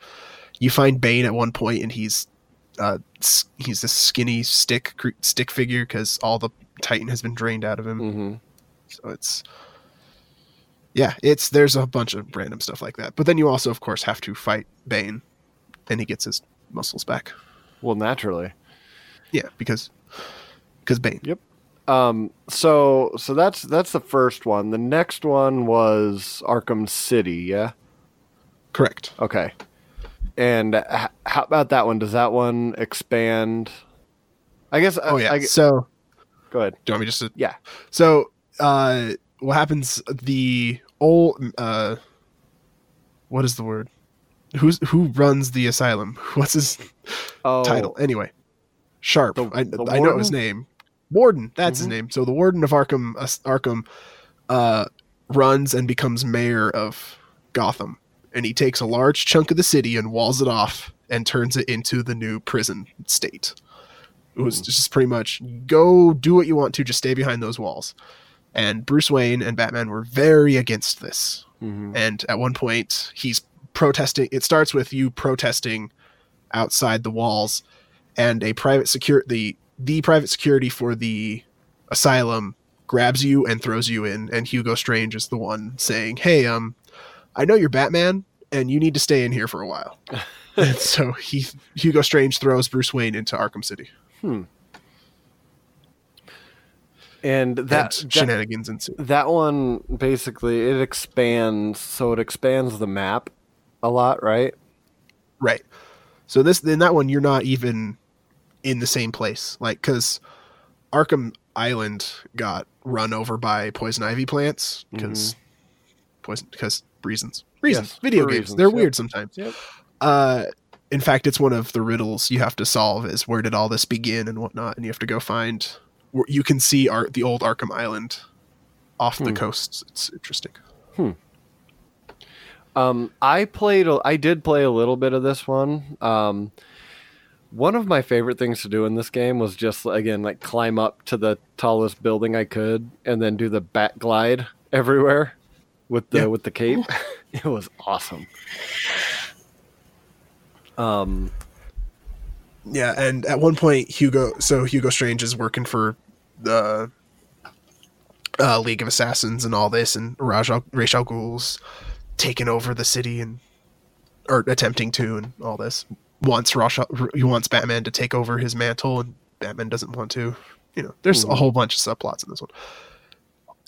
you find Bane at one point and he's uh he's this skinny stick stick figure because all the Titan has been drained out of him. Mhm. So it's yeah, it's there's a bunch of random stuff like that. But then you also, of course, have to fight Bane, and he gets his muscles back. well, naturally. Yeah, because because Bane. Yep. Um, so so that's that's the first one. The next one was Arkham City. Yeah. Correct. Okay. And h- how about that one? Does that one expand? I guess. Oh yeah. I, so go ahead. do you want me just to Yeah. So, uh, what happens? The old, uh, what is the word? Who's who runs the asylum? What's his Oh, title? Anyway, Sharp. The- I, the I know his name. Warden. That's his Mhm. name. So the warden of Arkham, uh, Arkham, uh, runs and becomes mayor of Gotham, and he takes a large chunk of the city and walls it off and turns it into the new prison state. It was Hmm. just pretty much go do what you want to, just stay behind those walls. And Bruce Wayne and Batman were very against this. mhm. And at one point, he's protesting. It starts with you protesting outside the walls, and a private secure the the private security for the asylum grabs you and throws you in. And Hugo Strange is the one saying, "Hey, um, I know you're Batman, and you need to stay in here for a while." and so he Hugo Strange throws Bruce Wayne into Arkham City. Hmm. And that, That that shenanigans ensue. that one basically it expands. So it expands the map a lot, right? Right. So this in that one you're not even in the same place, like because Arkham Island got run over by poison ivy plants because mm-hmm. poison because reasons reasons Yes, video games reasons, they're yep. weird sometimes. Yep. Uh, in fact, it's one of the riddles you have to solve is where did all this begin and whatnot, and you have to go find. You can see Ar- the old Arkham Island off the Hmm. coast. It's interesting. Um, I played. I did play a little bit of this one. Um, one of my favorite things to do in this game was just again like climb up to the tallest building I could and then do the bat glide everywhere with the Yeah. with the cape. it was awesome. Um, Yeah, and at one point, Hugo. So Hugo Strange is working for the uh, League of Assassins and all this, and Ra's al Ra's al Ghul's taking over the city and or attempting to, and all this. Wants Ra's he wants Batman to take over his mantle, and Batman doesn't want to. You know, there's a Mhm. whole bunch of subplots in this one.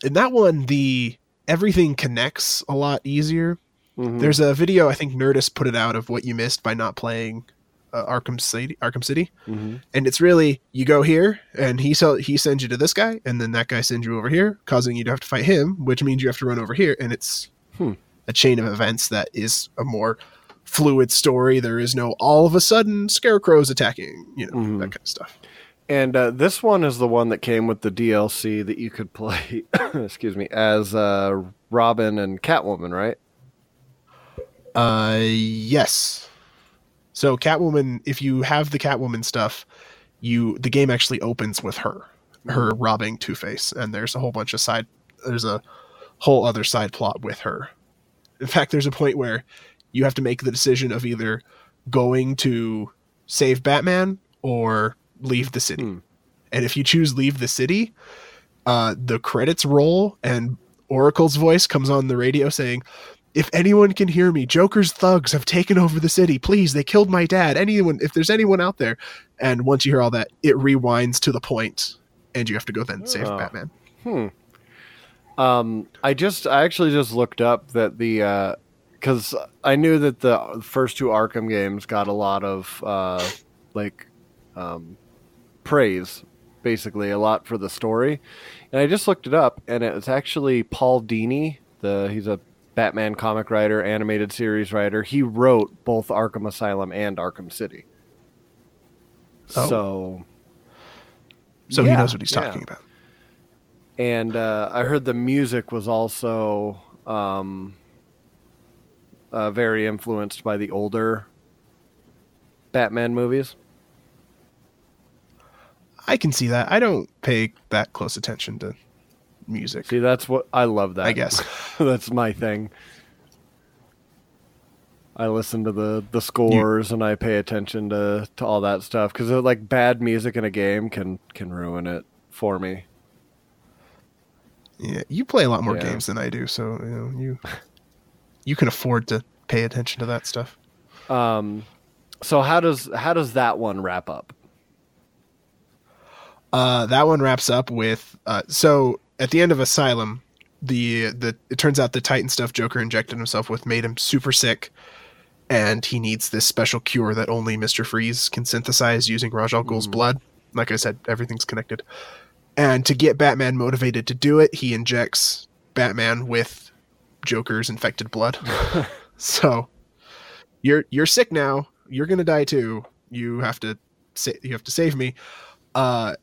In that one, the everything connects a lot easier. mhm. There's a video I think Nerdist put it out of what you missed by not playing uh, Arkham City. Arkham City, Mhm. and it's really you go here, and he sell, he sends you to this guy, and then that guy sends you over here, causing you to have to fight him, which means you have to run over here, and it's Hmm. a chain of events that is a more fluid story. There is no all of a sudden scarecrows attacking, you know, Mhm. that kind of stuff. And uh, this one is the one that came with the DLC that you could play. excuse me, as uh, Robin and Catwoman, right? Uh, yes. So Catwoman, if you have the Catwoman stuff, you the game actually opens with her, her robbing Two Face, and there's a whole bunch of side. There's a whole other side plot with her. In fact, there's a point where you have to make the decision of either going to save Batman or leave the city. Hmm. And if you choose leave the city, uh, the credits roll and Oracle's voice comes on the radio saying, if anyone can hear me, Joker's thugs have taken over the city. Please, they killed my dad. Anyone, if there's anyone out there. And once you hear all that, it rewinds to the point, and you have to go then save Oh. Batman. Hmm. Um, I just I actually just looked up that the because I knew that the first two Arkham games got a lot of uh, like um, praise, basically a lot for the story, and I just looked it up, and it's actually Paul Dini. The he's a Batman comic writer, animated series writer. He wrote both Arkham Asylum and Arkham City. Oh. So So he knows what he's yeah. talking about. and uh, I heard the music was also um, uh, very influenced by the older Batman movies. I can see that. I don't pay that close attention to music. See, that's what I love. That I guess. that's my thing. I listen to the the scores and I pay attention to to all that stuff because like bad music in a game can can ruin it for me. Yeah, you play a lot more Yeah. games than I do, so you know you you can afford to pay attention to that stuff. Um, so how does how does that one wrap up? Uh, that one wraps up with uh, so at the end of Asylum, the the it turns out the Titan stuff Joker injected himself with made him super sick, and he needs this special cure that only Mister Freeze can synthesize using Ra's al Ghul's blood. Like I said, everything's connected. And to get Batman motivated to do it, he injects Batman with Joker's infected blood. so you're you're sick now. You're gonna die too. You have to sa- you have to save me. Uh,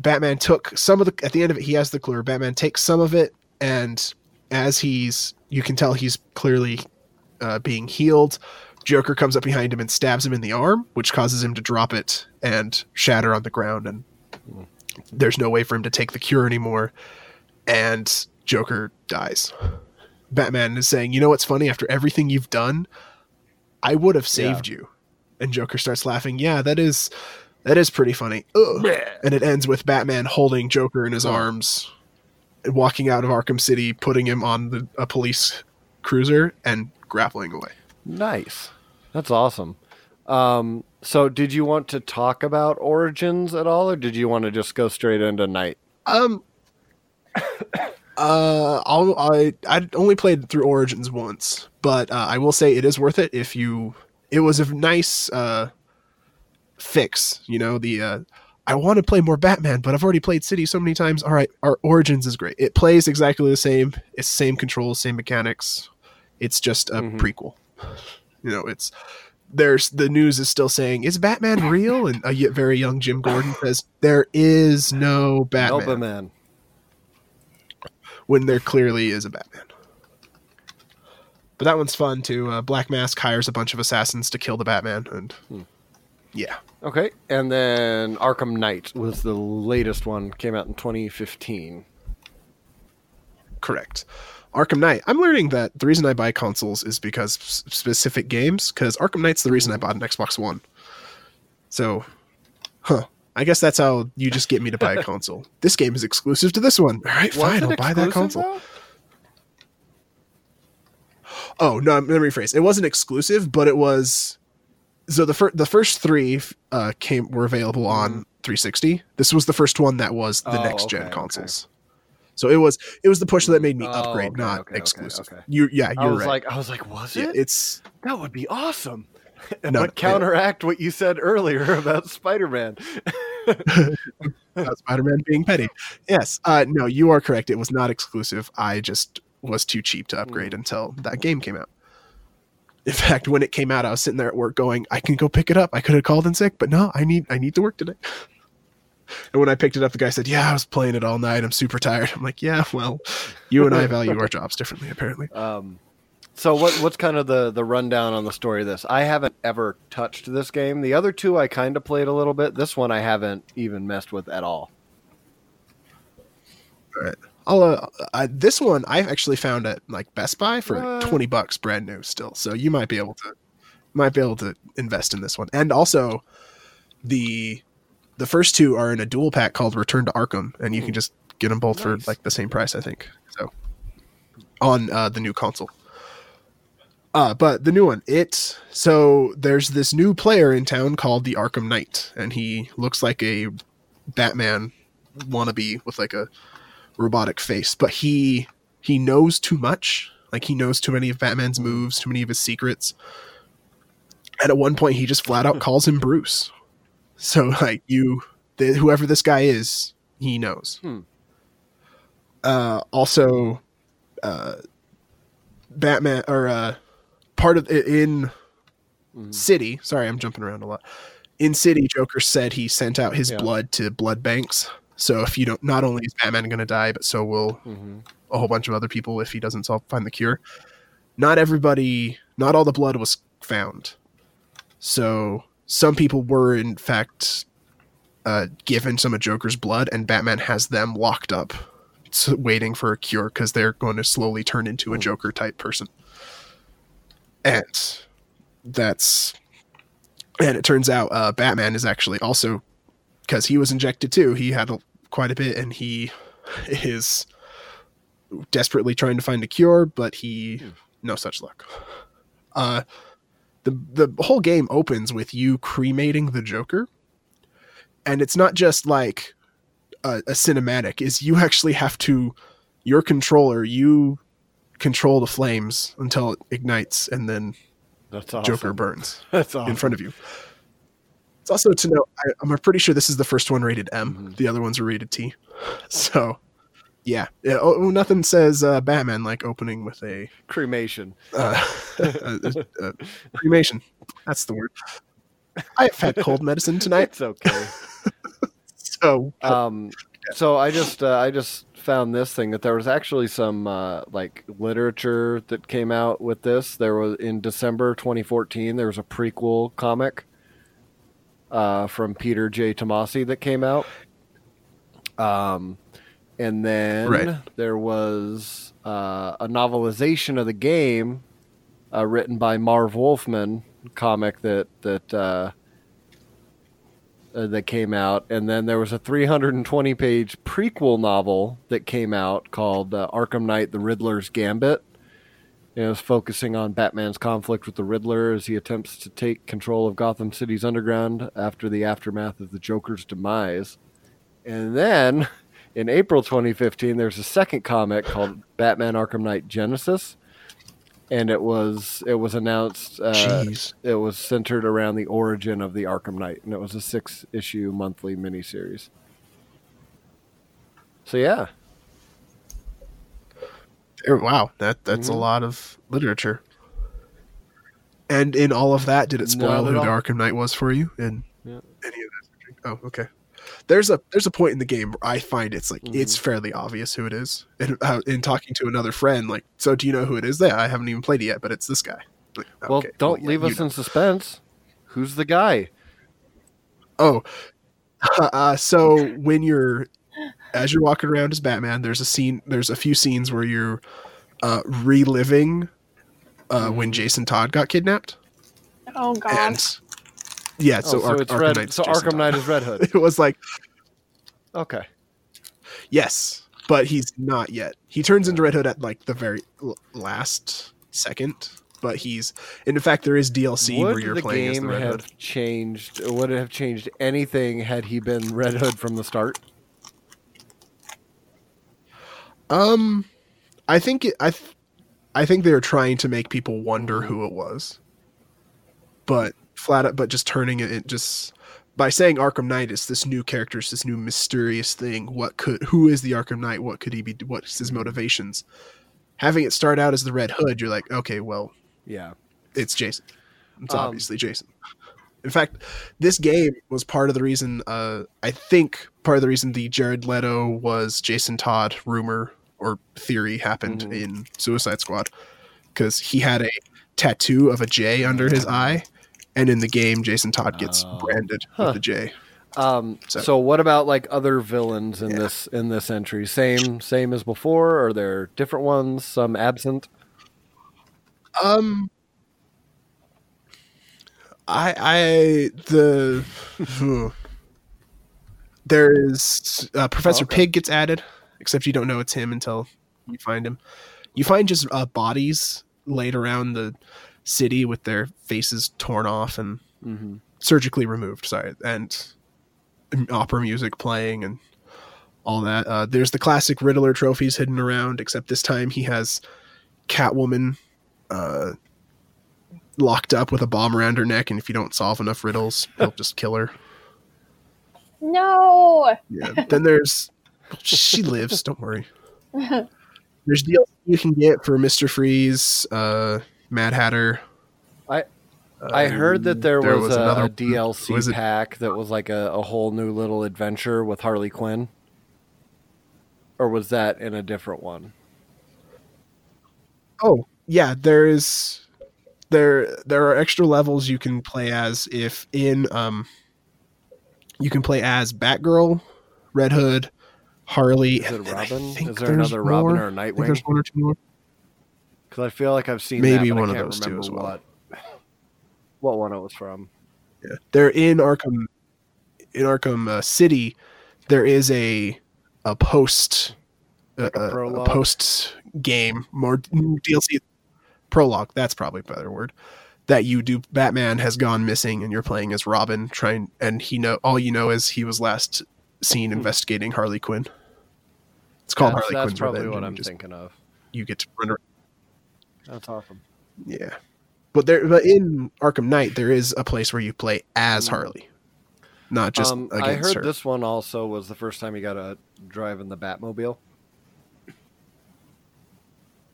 Batman took some of the at the end of it. He has the clue. Batman takes some of it, and as he's you can tell he's clearly uh, being healed. Joker comes up behind him and stabs him in the arm, which causes him to drop it and shatter on the ground. And there's no way for him to take the cure anymore. And Joker dies. Batman is saying, "You know what's funny? After everything you've done, I would have saved you." And Joker starts laughing. Yeah, that is that is pretty funny. Ugh. And it ends with Batman holding Joker in his Oh. arms, and walking out of Arkham City, putting him on the, a police cruiser, and grappling away. Nice. That's awesome. Um, so, did you want to talk about Origins at all, or did you want to just go straight into Night? Um. Uh, I'll, I I only played through Origins once, but uh, I will say it is worth it if you. It was a nice uh, fix, you know. The uh, I want to play more Batman, but I've already played City so many times. All right, our Origins is great. It plays exactly the same. It's same controls, same mechanics. It's just a Mhm. prequel. You know, it's there's the news is still saying is Batman real, and a very young Jim Gordon says there is no Batman when there clearly is a Batman. But that one's fun too. Uh, Black Mask hires a bunch of assassins to kill the Batman, and Hmm. Yeah, Okay, and then Arkham Knight was the latest one. Came out in 2015. correct. Arkham Knight. I'm learning that the reason I buy consoles is because specific games. Because Arkham Knight's the reason I bought an Xbox One. So, huh? I guess that's how you just get me to buy a console. This game is exclusive to this one. All right, fine, I'll buy that console. Oh no, let me rephrase. It wasn't exclusive, but it was. So the first the first three uh, came were available on 360. This was the first one that was the Mm-hmm. Oh, next gen okay, okay. consoles. So it was it was the push that made me Oh, upgrade, okay, not okay, okay, exclusive. You yeah, you're I was right. like, I was like, was Yeah, it? it's that would be awesome. It No, would counteract what you said earlier about Spider-Man. about Spider-Man being petty. Yes, uh, no, you are correct. It was not exclusive. I just was too cheap to upgrade until that game came out. In fact, when it came out, I was sitting there at work going, "I can go pick it up." I could have called in sick, but no, I need I need to work today. And when I picked it up, the guy said, "Yeah, I was playing it all night. I'm super tired." I'm like, "Yeah, well, you and I value our jobs differently, apparently." Um, so what what's kind of the the rundown on the story of this? I haven't ever touched this game. The other two I kind of played a little bit. This one I haven't even messed with at all. I'll, uh, uh, this one I've actually found at like Best Buy for What? twenty bucks, brand new still. So you might be able to might be able to invest in this one. And also, the the first two are in a dual pack called Return to Arkham, and you can just get them both Nice. for like the same price, I think. So on uh, the new console. Uh, but the new one, it so there's this new player in town called the Arkham Knight, and he looks like a Batman wannabe with like a robotic face, but he he knows too much. Like he knows too many of Batman's moves, too many of his secrets. And at one point, he just flat out calls him Bruce. So like you, the, whoever this guy is, he knows. Hmm. Uh, also, uh, Batman or uh, part of in Mhm. City. Sorry, I'm jumping around a lot. In City, Joker said he sent out his Yeah. blood to blood banks. So if you don't, not only is Batman going to die, but so will Mhm. a whole bunch of other people if he doesn't solve, find the cure. Not everybody, not all the blood was found. So some people were in fact uh, given some of Joker's blood, and Batman has them locked up, waiting for a cure because they're going to slowly turn into a Hmm. Joker type person. And that's, and it turns out uh, Batman is actually also because he was injected too. He had a, quite a bit, and he is desperately trying to find a cure, but he no such luck. Uh, the the whole game opens with you cremating the Joker, and it's not just like a, a cinematic. Is you actually have to your controller you control the flames until it ignites, and then That's awesome. Joker burns That's awesome. in front of you. It's also to know I, I'm pretty sure this is the first one rated M. Mhm. The other ones are rated T. So, yeah. yeah oh, oh, nothing says uh, Batman like opening with a Cremation. uh, uh, uh, cremation. That's the word. I've had cold medicine tonight, It's okay. so um, so I just uh, I just found this thing that there was actually some uh, like literature that came out with this. There was in December 2014. There was a prequel comic uh, from Peter J. Tomasi that came out. Um, and then Right. there was uh, a novelization of the game uh, written by Marv Wolfman, comic that that uh, uh, that came out, and then there was a 320 page prequel novel that came out called uh, Arkham Knight: The Riddler's Gambit. It was focusing on Batman's conflict with the Riddler as he attempts to take control of Gotham City's underground after the aftermath of the Joker's demise. And then in April 2015, there's a second comic called Batman Arkham Knight Genesis. And it was it was announced uh, it was centered around the origin of the Arkham Knight, and it was a six issue monthly miniseries. So yeah, wow, that that's a Mhm. lot of literature. And in all of that, did it spoil who the. Arkham Knight was for you? In Yeah. any of that? Oh, okay. There's a there's a point in the game where I find it's like it's Mm-hmm. fairly obvious who it is. And uh, in talking to another friend, like, so do you know who it is? Yeah, I haven't even played it yet, but it's this guy. Like, well, okay, don't yeah, leave you us know. in suspense. Who's the guy? Oh, uh, so when you're as you're walking around as Batman, there's a scene. There's a few scenes where you're uh, reliving uh, when Jason Todd got kidnapped, Oh God. and yeah, so, oh, so Ar- it's Arkham Red. Knight's So Jason Arkham Todd. Knight is Red Hood. It was like Okay. yes, but he's not yet. He turns into Red Hood at like the very l- last second. But he's, and in fact, there is DLC would where you're the playing as the game Red have Hood. changed? Would it have changed anything had he been Red Hood from the start? Um, I think it, I, th- I think they're trying to make people wonder who it was, but flat out, but just turning it, it just by saying Arkham Knight is this new character, it's this new mysterious thing. What could who is the Arkham Knight? What could he be? What's his motivations? Having it start out as the Red Hood, you're like, okay, well, Yeah. it's Jason. It's Um, obviously Jason. In fact, this game was part of the reason. Uh, I think part of the reason the Jared Leto was Jason Todd rumor or theory happened Mhm. in Suicide Squad because he had a tattoo of a J under his eye, and in the game, Jason Todd gets Oh. branded Huh. with the J. Um, so, So- what about like other villains in Yeah. this in this entry? Same same as before? Are there different ones? Some absent? Um, I I the there is uh, Professor Okay. Pig gets added, except you don't know it's him until you find him. You find just uh, bodies laid around the city with their faces torn off and hmm surgically removed. Sorry, and opera music playing and all that. Uh, there's the classic Riddler trophies hidden around, except this time he has Catwoman uh, locked up with a bomb around her neck, and if you don't solve enough riddles, he'll just kill her. No. Yeah. then there's she lives. Don't worry. There's DLC you can get for Mister Freeze, uh, Mad Hatter. I- I heard that there, There was, another- a DLC was pack that was like a, a whole new little adventure with Harley Quinn. Or was that in a different one? Oh, yeah, there is there there are extra levels you can play as if in um you can play as Batgirl, Red Hood, Harley. Is it and then I Robin? Is there another Robin more. or a I think there's one or two more. Because I feel like I've seen Maybe that, one of those two as well. what what one it was from. Yeah. They're in Arkham in Arkham uh, City. There is a a post Like a a, a post game more DLC prologue. That's probably a better word. That you do. Batman has gone missing, and you're playing as Robin. Trying, and he know all you know is he was last seen investigating Harley Quinn. It's called that's, Harley that's Quinn's probably Revenge. what I'm just- thinking of. You get to run around. That's awesome. Yeah, but there, but in Arkham Knight, there is a place where you play as Harley, not just um, against I heard her. this one also was the first time you got to drive in the Batmobile.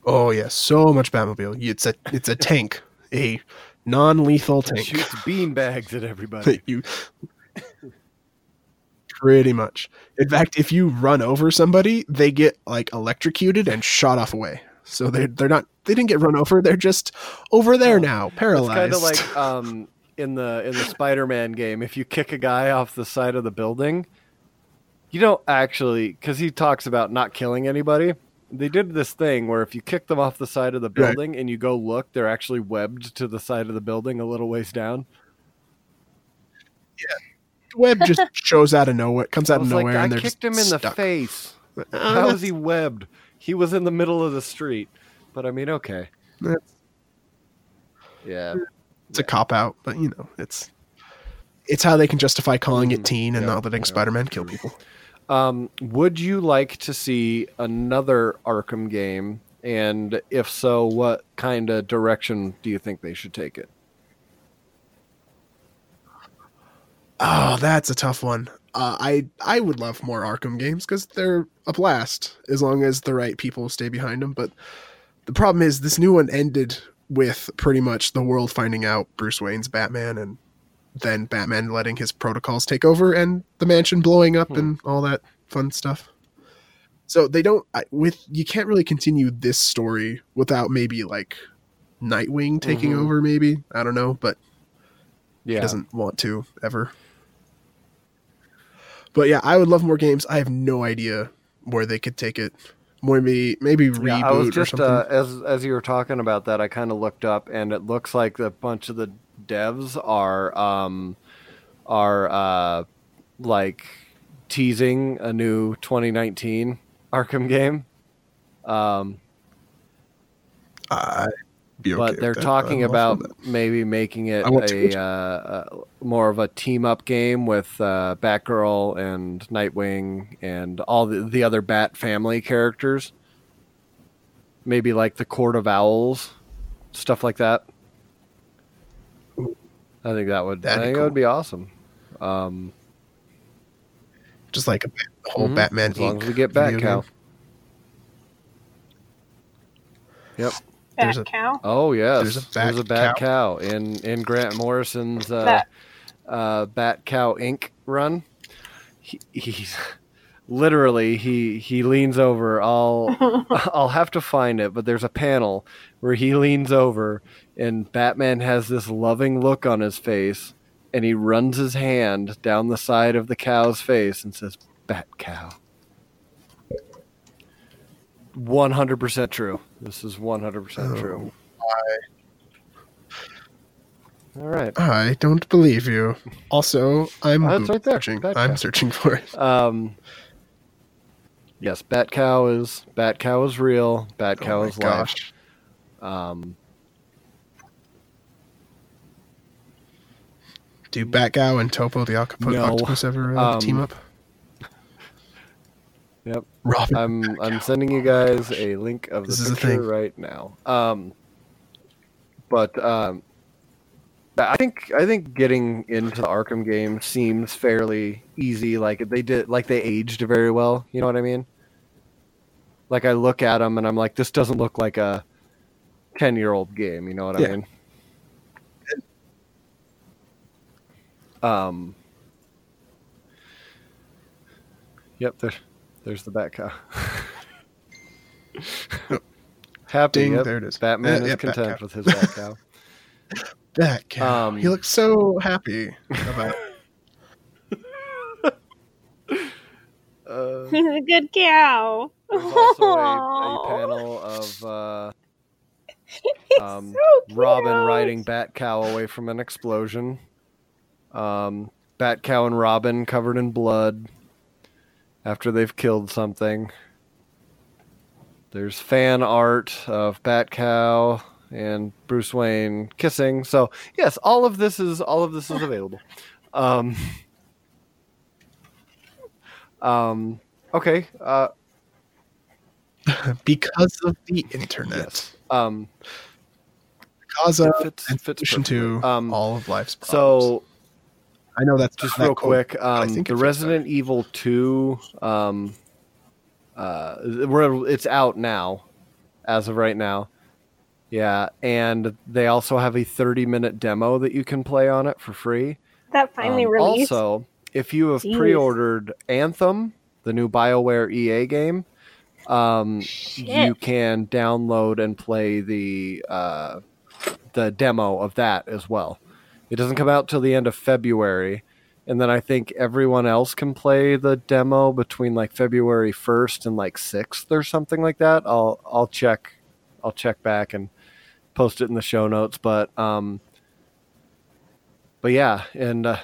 Oh yeah, so much Batmobile. It's a it's a tank, a non-lethal It tank. shoots beanbags at everybody. you pretty much. In fact, if you run over somebody, they get like electrocuted and shot off away. So they they're not they didn't get run over. They're just over there now, paralyzed. It's kind of like um, in the in the Spider-Man game. If you kick a guy off the side of the building, you don't actually because he talks about not killing anybody. They did this thing where if you kick them off the side of the Right. building and you go look, they're actually webbed to the side of the building a little ways down. Web just shows out of nowhere, comes out of like, nowhere, I and they're kicked him in the face. How is he webbed? He was in the middle of the street. But I mean, okay. That's- Yeah. It's a cop out, but you know, it's it's how they can justify calling it Mhm. teen and Yeah, not letting yeah. Spider-Man kill people. Um, would you like to see another Arkham game? And if so, what kind of direction do you think they should take it? Oh, that's a tough one. Uh, I I would love more Arkham games because they're a blast as long as the right people stay behind them. But the problem is this new one ended with pretty much the world finding out Bruce Wayne's Batman and then Batman letting his protocols take over and the mansion blowing up Hmm. and all that fun stuff. So they don't I, with you can't really continue this story without maybe like Nightwing taking Mhm. over. Maybe I don't know, but Yeah. he doesn't want to ever. But yeah, I would love more games. I have no idea where they could take it. Maybe maybe reboot Yeah, I was or just something. uh, as as you were talking about that, I kind of looked up, and it looks like a bunch of the devs are um, are uh, like teasing a new 2019 Arkham game. Um, be okay but they're talking about maybe making it I want to- a, uh, more of a team up game with uh, Batgirl and Nightwing and all the, the other Bat family characters. Maybe like the Court of Owls, stuff like that. I think that would. That'd I be think that would be awesome. Um, just like a whole mhm, Batman as long as we get Batcow. game. Yep. There's a- cow. Oh yes, There's a there's a Bat Bat Cow in in Grant Morrison's uh, Bat. uh, Bat Cow Inc. run. He, he's literally he he leans over. I'll I'll have to find it, but there's a panel where he leans over and Batman has this loving look on his face, and he runs his hand down the side of the cow's face and says, "Bat Cow." 100% true. This is 100% true. I... All right. I don't believe you. Also, I'm oh, right there. searching. Bat I'm cow. searching for it. Um, yes, Bat Cow is Bat Cow is real. Bat oh Cow oh is gosh. Um, Do Bat Cow and Topo the Octopus, no. Octopus ever uh, um, team up? Robin. I'm I'm sending you guys a link of the This is picture right now. Um, but um, I think I think getting into the Arkham game seems fairly easy. Like they did, like they aged very well. You know what I mean? Like I look at them and I'm like, this doesn't look like a ten year old game. You know what Yeah. I mean? Um. Yep, there, there's the bat cow. Happy, Ding, yep. there it is. Batman Uh, is yep, bat content cow. with his bat cow. Batcow. um, he looks so happy about. Uh, He's a good cow. there's also a, a panel of uh, um, so Robin riding Bat Cow away from an explosion. Um, Bat Cow and Robin covered in blood after they've killed something. There's fan art of Bat Cow and Bruce Wayne kissing. So yes, all of this is all of this is available. Um, um, okay. Uh, because of the internet. yes. Um, Because of fits- and fits to. Um, all of life's problems. so I know that's just not that real cool. quick I um, think the it fits resident evil 2 um, uh, it's out now as of right now yeah and they also have a 30 minute demo that you can play on it for free That finally Um, released. also if you have Jeez. pre-ordered anthem the new bioware ea game um, you can download and play the uh, the demo of that as well. It doesn't come out till the end of February, and then I think everyone else can play the demo between like February first and like sixth or something like that. I'll I'll check I'll check back and post it in the show notes. But um, but yeah, and uh,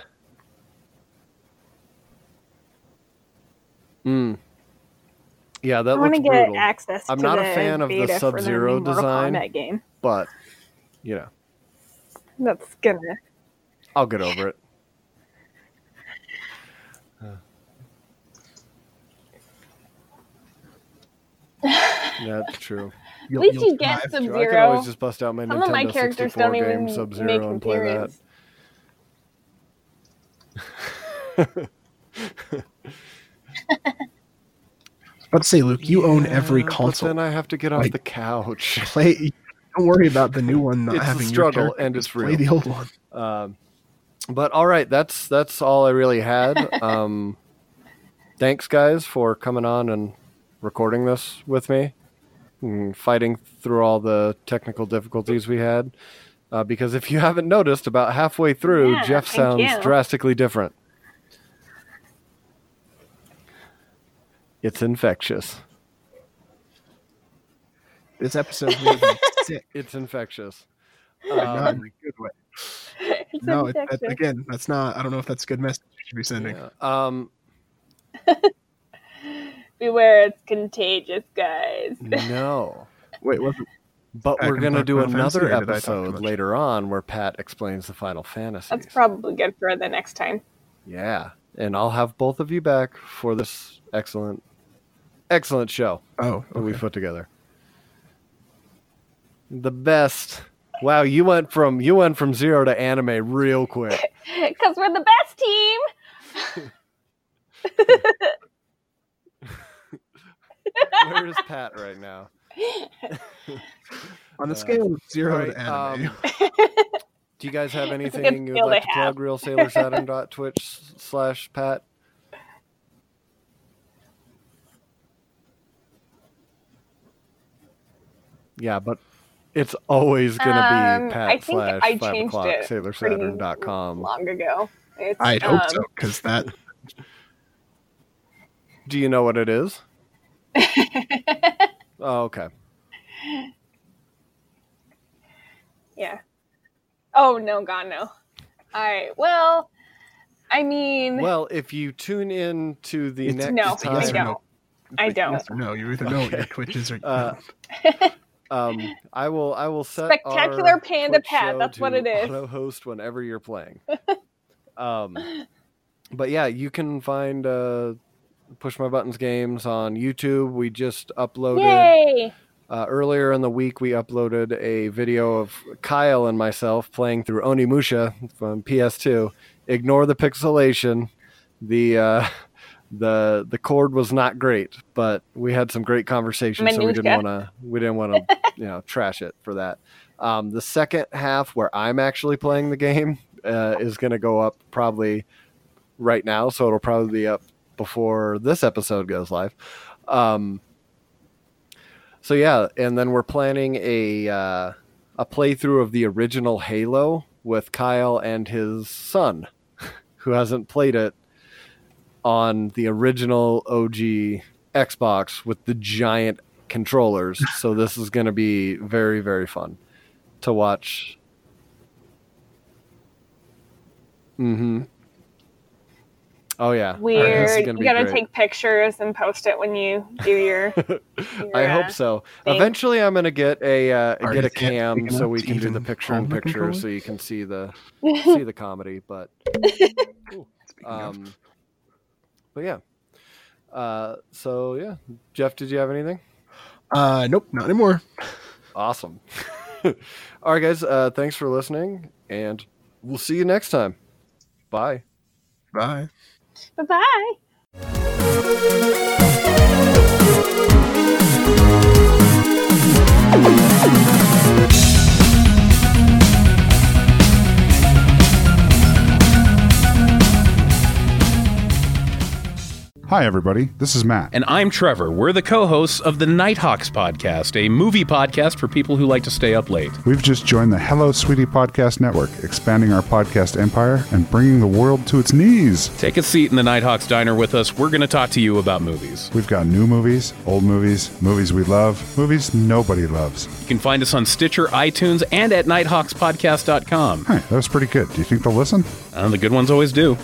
mm, yeah, that I want looks to get brutal. access I'm not a fan of the Sub-Zero design. Kombat game. but you know, That's gonna. I'll get over it. That's true. At least you get. Sub True, I can always just bust out my Some Nintendo of my characters 64 don't game even Sub-Zero and play that. appearance. Let's say, Luke, you own every console. But then I have to get off Like- the couch. Play. Don't worry about the new one not It's a having your struggle, character. and it's Just play the old one. Um, but all right, that's that's all I really had. Um, thanks, guys, for coming on and recording this with me, and fighting through all the technical difficulties we had. Uh, because if you haven't noticed, about halfway through, Yeah, Jeff sounds you. drastically different. It's infectious. This episode made me sick. It's infectious. Not in Um, a good way. It's No, it, that, again, that's not. I don't know if that's a good message you should be sending. yeah. Um, Beware, it's contagious, guys. no. Wait, wasn't But I we're going to do another or did I talk too episode later on where Pat explains the Final Fantasy. That's probably good for the next time. yeah, and I'll have both of you back for this excellent, excellent show Oh, that we put together. The best. Wow, you went from you went from zero to anime real quick. Because we're the best team. Where is Pat right now? On the Uh, scale of zero Alright, to anime, um, do you guys have anything you'd like to to have. plug? Twitch slash Pat. Yeah, but it's always going to Um, be I Pat think slash I 5 changed o'clock it SailorSaturn.com. long ago. It's, I'd hope um, so because that. Do you know what it is? oh, okay. Yeah. Oh no, God no. All right. well, I mean, Well, if you tune in to the next no, time, I don't. no. I Like, don't. Yes no, you either know what your Twitch is or Uh, don't. um, I will I will set Spectacular our Panda Twitch show that's what it is. Auto host whenever you're playing. Um, but yeah, you can find uh, Push My Buttons games on YouTube. We just uploaded Yay! uh, earlier in the week. We uploaded a video of Kyle and myself playing through Onimusha from PS2. Ignore the pixelation. The uh, the the cord was not great, but we had some great conversations, so we didn't want to we didn't want to you know trash it for that. Um, the second half, where I'm actually playing the game, uh, is going to go up probably right now, so it'll probably be up before this episode goes live. Um, so yeah, and then we're planning a uh, a playthrough of the original Halo with Kyle and his son, who hasn't played it on the original OG Xbox with the giant controllers. so this is going to be very very fun to watch. Mm-hmm. Oh yeah. This is Weird. gonna You gotta great. take pictures and post it when you do your. your I uh, hope so. thing. Eventually, I'm gonna get a uh, get a cam so we can do the picture in picture, so you can see the see the comedy. But Speaking of. um, but yeah. Uh, so yeah, Jeff, did you have anything? Uh, nope, not anymore. Awesome. All right, guys. Uh, thanks for listening, and we'll see you next time. Bye. Bye. Bye bye. Hi, everybody. This is Matt. And I'm Trevor. We're the co hosts of the Nighthawks podcast, a movie podcast for people who like to stay up late. We've just joined the Hello Sweetie Podcast Network, expanding our podcast empire and bringing the world to its knees. Take a seat in the Nighthawks diner with us. We're going to talk to you about movies. We've got new movies, old movies, movies we love, movies nobody loves. You can find us on Stitcher, iTunes, and at nighthawkspodcast.com. Hey, that was pretty good. Do you think they'll listen? Uh, the good ones always do.